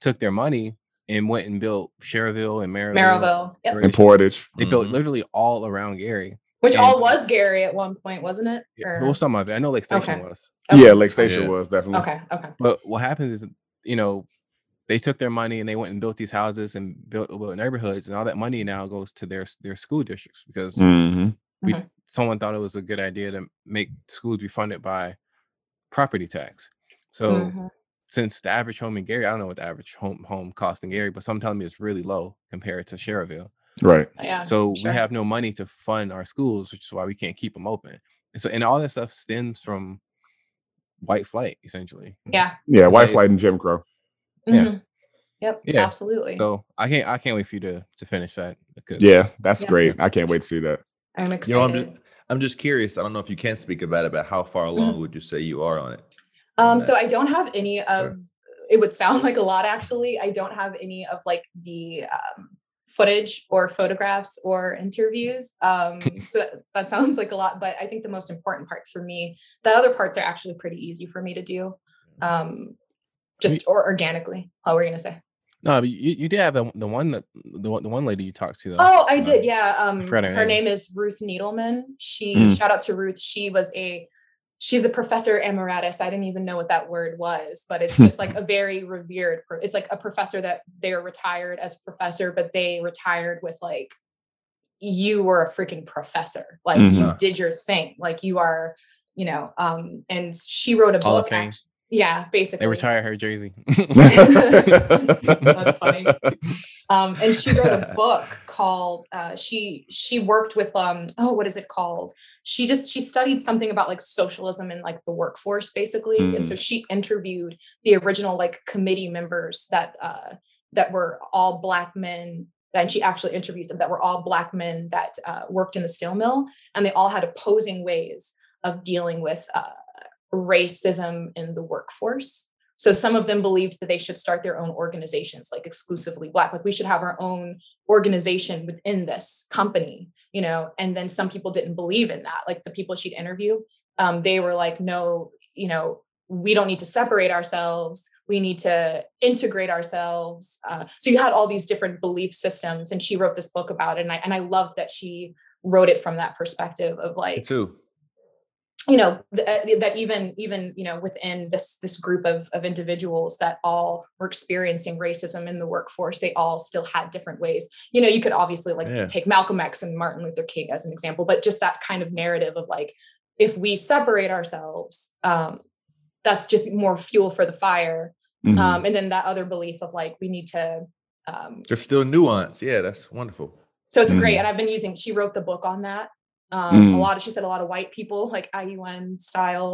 took their money and went and built Schererville and Merrillville. Merrillville. Yep. And Portage. They mm-hmm. built literally all around Gary. Which and, all was Gary at one point, wasn't it? Yeah, well, some of it. I know Lake Station okay. was. Okay. Yeah, Lake Station yeah. was definitely. Okay. Okay. But what happens is, you know, they took their money and they went and built these houses and built, built neighborhoods, and all that money now goes to their their school districts because mm-hmm. we mm-hmm. someone thought it was a good idea to make schools be funded by property tax. So mm-hmm. since the average home in Gary, I don't know what the average home home cost in Gary, but some tell me it's really low compared to Schererville. Right. Yeah. So sure. we have no money to fund our schools, which is why we can't keep them open. And so and all that stuff stems from white flight, essentially. Yeah. Yeah, white flight and Jim Crow. Yeah. Mm-hmm. Yep. Yeah. Absolutely. So I can't I can't wait for you to to finish that. Because, yeah, that's yeah. great. I can't wait to see that. I'm excited. You know, I'm just I'm just curious. I don't know if you can speak about it, but how far along mm-hmm. would you say you are on it? Um, so I don't have any of it would sound like a lot actually. I don't have any of like the um, footage or photographs or interviews. Um, so that sounds like a lot, but I think the most important part for me, the other parts are actually pretty easy for me to do. Um, just or organically. How were you gonna say? No, but you, you did have the, the one that the one the one lady you talked to. Though. Oh, I did. Yeah. Um, her name. name is Ruth Needleman. She mm. shout out to Ruth. She was a she's a professor emeritus. I didn't even know what that word was, but it's just like a very revered. It's like a professor that they're retired as a professor, but they retired with like you were a freaking professor. Like mm-hmm. you did your thing. Like you are, you know. Um, and she wrote a book. Yeah, basically. They retire her jersey. That's funny. Um, and she wrote a book called uh, she she worked with um oh what is it called? She just she studied something about like socialism and like the workforce basically. Mm. And so she interviewed the original like committee members that uh that were all black men and she actually interviewed them that were all black men that uh, worked in the steel mill and they all had opposing ways of dealing with uh, racism in the workforce. So some of them believed that they should start their own organizations, like exclusively Black, like we should have our own organization within this company, you know. And then some people didn't believe in that. Like the people she'd interview, um, they were like, no, you know, we don't need to separate ourselves. We need to integrate ourselves. Uh, so you had all these different belief systems, and she wrote this book about it. And I and I love that she wrote it from that perspective of like, Me too you know th- uh, that even even you know within this this group of of individuals that all were experiencing racism in the workforce they all still had different ways you know you could obviously like Yeah. take malcolm x and martin luther king as an example but just that kind of narrative of like if we separate ourselves um that's just more fuel for the fire Mhm. um and then that other belief of like we need to um There's still nuance. Yeah, that's wonderful. so it's great Mm. and i've been using she wrote the book on that um a Mm. lot of she said a lot of white people like iun style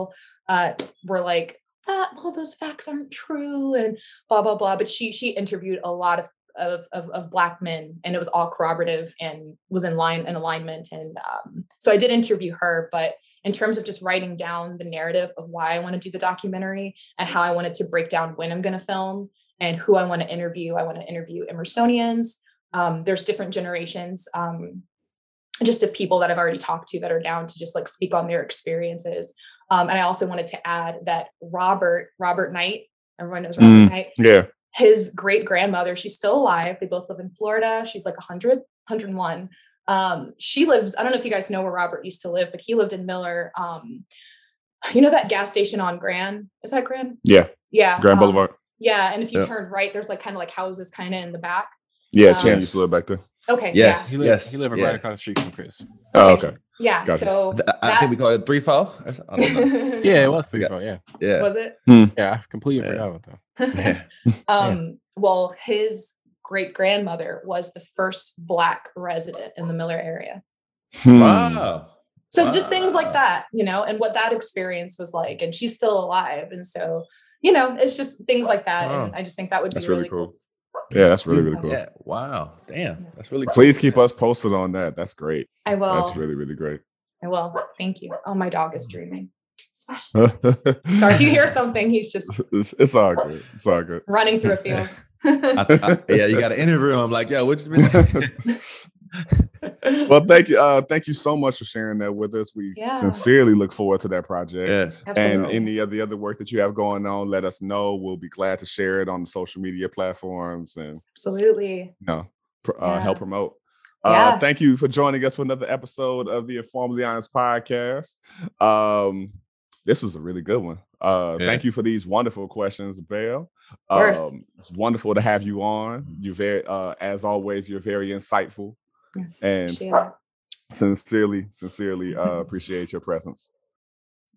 uh were like ah, well those facts aren't true and blah blah blah. But she she interviewed a lot of of, of, of black men and it was all corroborative and was in line in alignment. And um, so i did interview her but in terms of just writing down the narrative of why i want to do the documentary and how i wanted to break down when i'm going to film and who i want to interview i want to interview emersonians. Um, there's different generations. Um, just of people that I've already talked to that are down to just like speak on their experiences. Um, and I also wanted to add that Robert, Robert Knight, everyone knows Robert Mm. Knight, yeah. his great grandmother, she's still alive. They both live in Florida. She's like 100, 101. Um, she lives, I don't know if you guys know where Robert used to live, but he lived in Miller. Um, you know that gas station on Grand? Is that Grand? Yeah. Yeah. Grand um, Boulevard. Yeah. And if you Yeah. turn right, there's like kind of like houses kind of in the back. Yeah, um, Chan used to live back there. Okay. Yes. He lived, Yes, he lived yeah. right across the street from Chris. Oh, Okay. okay. Yeah. Gotcha. So Th- I think we call it three four. I don't know. Yeah, it was three Yeah. four. Yeah, Yeah. was it? yeah. I completely Yeah. forgot about that. Yeah. um, well, his great grandmother was the first black resident in the Miller area. Hmm. Wow. So just things like that, you know, and what that experience was like. And she's still alive. And so, you know, it's just things like that. And I just think that would That's be really really cool. cool. Yeah, that's really, really cool. Yeah. Wow. Damn. That's really cool. Please keep us posted on that. That's great. I will. That's really, really great. I will. Thank you. Oh, my dog is dreaming. Sorry, if you hear something, he's just it's all good. It's all good. running through a field. I, I, yeah, you got to interview him. I'm like, yo, what you been? Well, thank you. Uh, thank you so much for sharing that with us. We Yeah. sincerely look forward to that project. yeah. And any of the other work that you have going on, let us know. We'll be glad to share it on the social media platforms and Absolutely. you know pr- uh, help promote. Uh, Yeah. Thank you for joining us for another episode of the Informally Honest podcast. Um, this was a really good one. Uh, Yeah. Thank you for these wonderful questions, Belle. Um, it's wonderful to have you on. You very, uh, as always, you're very insightful, Yeah. And Appreciate it. sincerely, sincerely uh, appreciate your presence.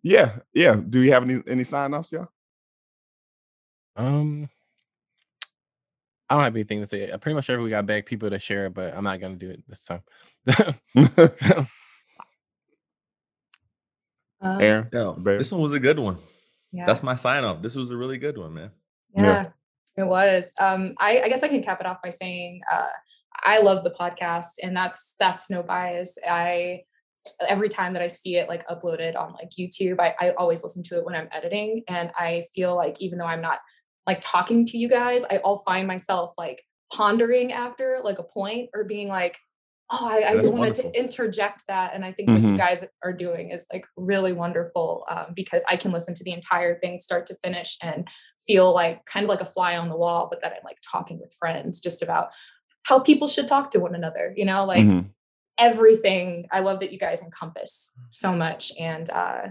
Yeah, yeah. Do you have any any sign offs, yeah? Um, I don't have anything to say. Uh, Pretty much every we got beg people to share, but I'm not gonna do it this time. Um, Aaron, Yo, this one was a good one. yeah. That's my sign off. This was a really good one, man. Yeah. Yeah, it was. Um, I, I guess I can cap it off by saying uh, I love the podcast, and that's that's no bias. I every time that I see it like uploaded on like YouTube, I, I always listen to it when I'm editing, and I feel like even though I'm not like talking to you guys, I all find myself like pondering after like a point or being like, oh, I, I wanted wonderful. to interject that, and I think what you Mhm. guys are doing is like really wonderful um, because I can listen to the entire thing start to finish and feel like kind of like a fly on the wall, but that I'm like talking with friends just about how people should talk to one another, you know, like Mhm. everything. I love that you guys encompass so much. And, uh,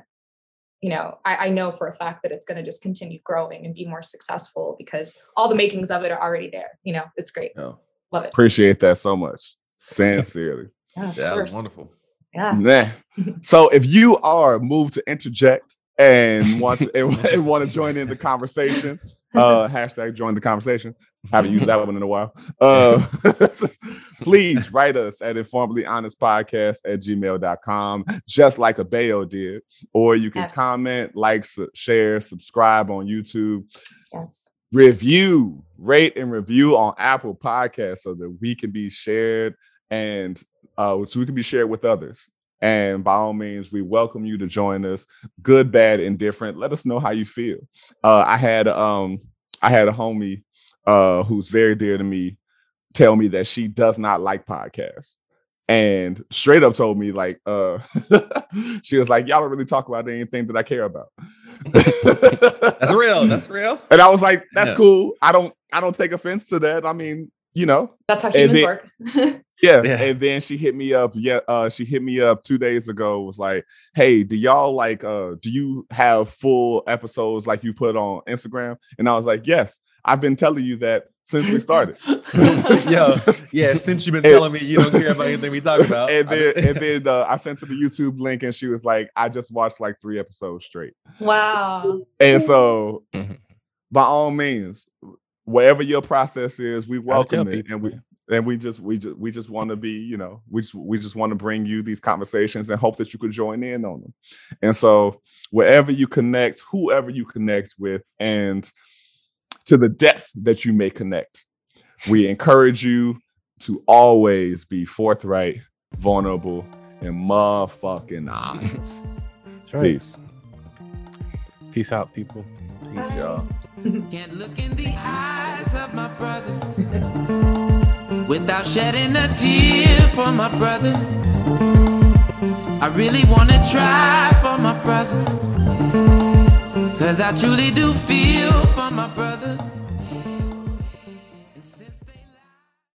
you know, I, I know for a fact that it's going to just continue growing and be more successful because all the makings of it are already there. You know, it's great. Yo, Love it. appreciate that so much. Sincerely. Yeah, of that was wonderful. Yeah. Nah. So if you are moved to interject and want to and, and want to join in the conversation, uh hashtag join the conversation. Haven't used that one in a while. Uh please write us at informally honest podcast at gmail.com, just like a Bayo did. Or you can Yes. comment, like, su- share, subscribe on YouTube Yes. review, rate, and review on Apple Podcasts so that we can be shared and uh, so we can be shared with others. And by all means, we welcome you to join us. Good, bad, indifferent. Let us know how you feel. Uh, I had um, I had a homie uh, who's very dear to me tell me that she does not like podcasts. And straight up told me, like, uh, she was like, Y'all don't really talk about anything that I care about. That's real. That's real. And I was like, that's Yeah. cool. I don't I don't take offense to that. I mean, you know, That's how humans then- work. Yeah. Yeah. And then she hit me up. Yeah. Uh, she hit me up two days ago. Was like, hey, do y'all like uh do you have full episodes like you put on Instagram? And I was like, Yes, I've been telling you that since we started. Yo, yeah. Since you've been And- telling me you don't care about anything we talk about, and then and then uh, I sent her the YouTube link and she was like, I just watched like three episodes straight. wow. And so Mhm. by all means, whatever your process is, we welcome it. people, And we yeah. And we just we just we just want to be, you know, we just we just want to bring you these conversations and hope that you could join in on them. And so wherever you connect, whoever you connect with, and to the depth that you may connect, we encourage you to always be forthright, vulnerable, and motherfucking honest. That's right. Peace. Peace out, people. Peace, y'all. Can't look in the eyes of my brother without shedding a tear for my brother. I really wanna try for my brother. Cause I truly do feel for my brother.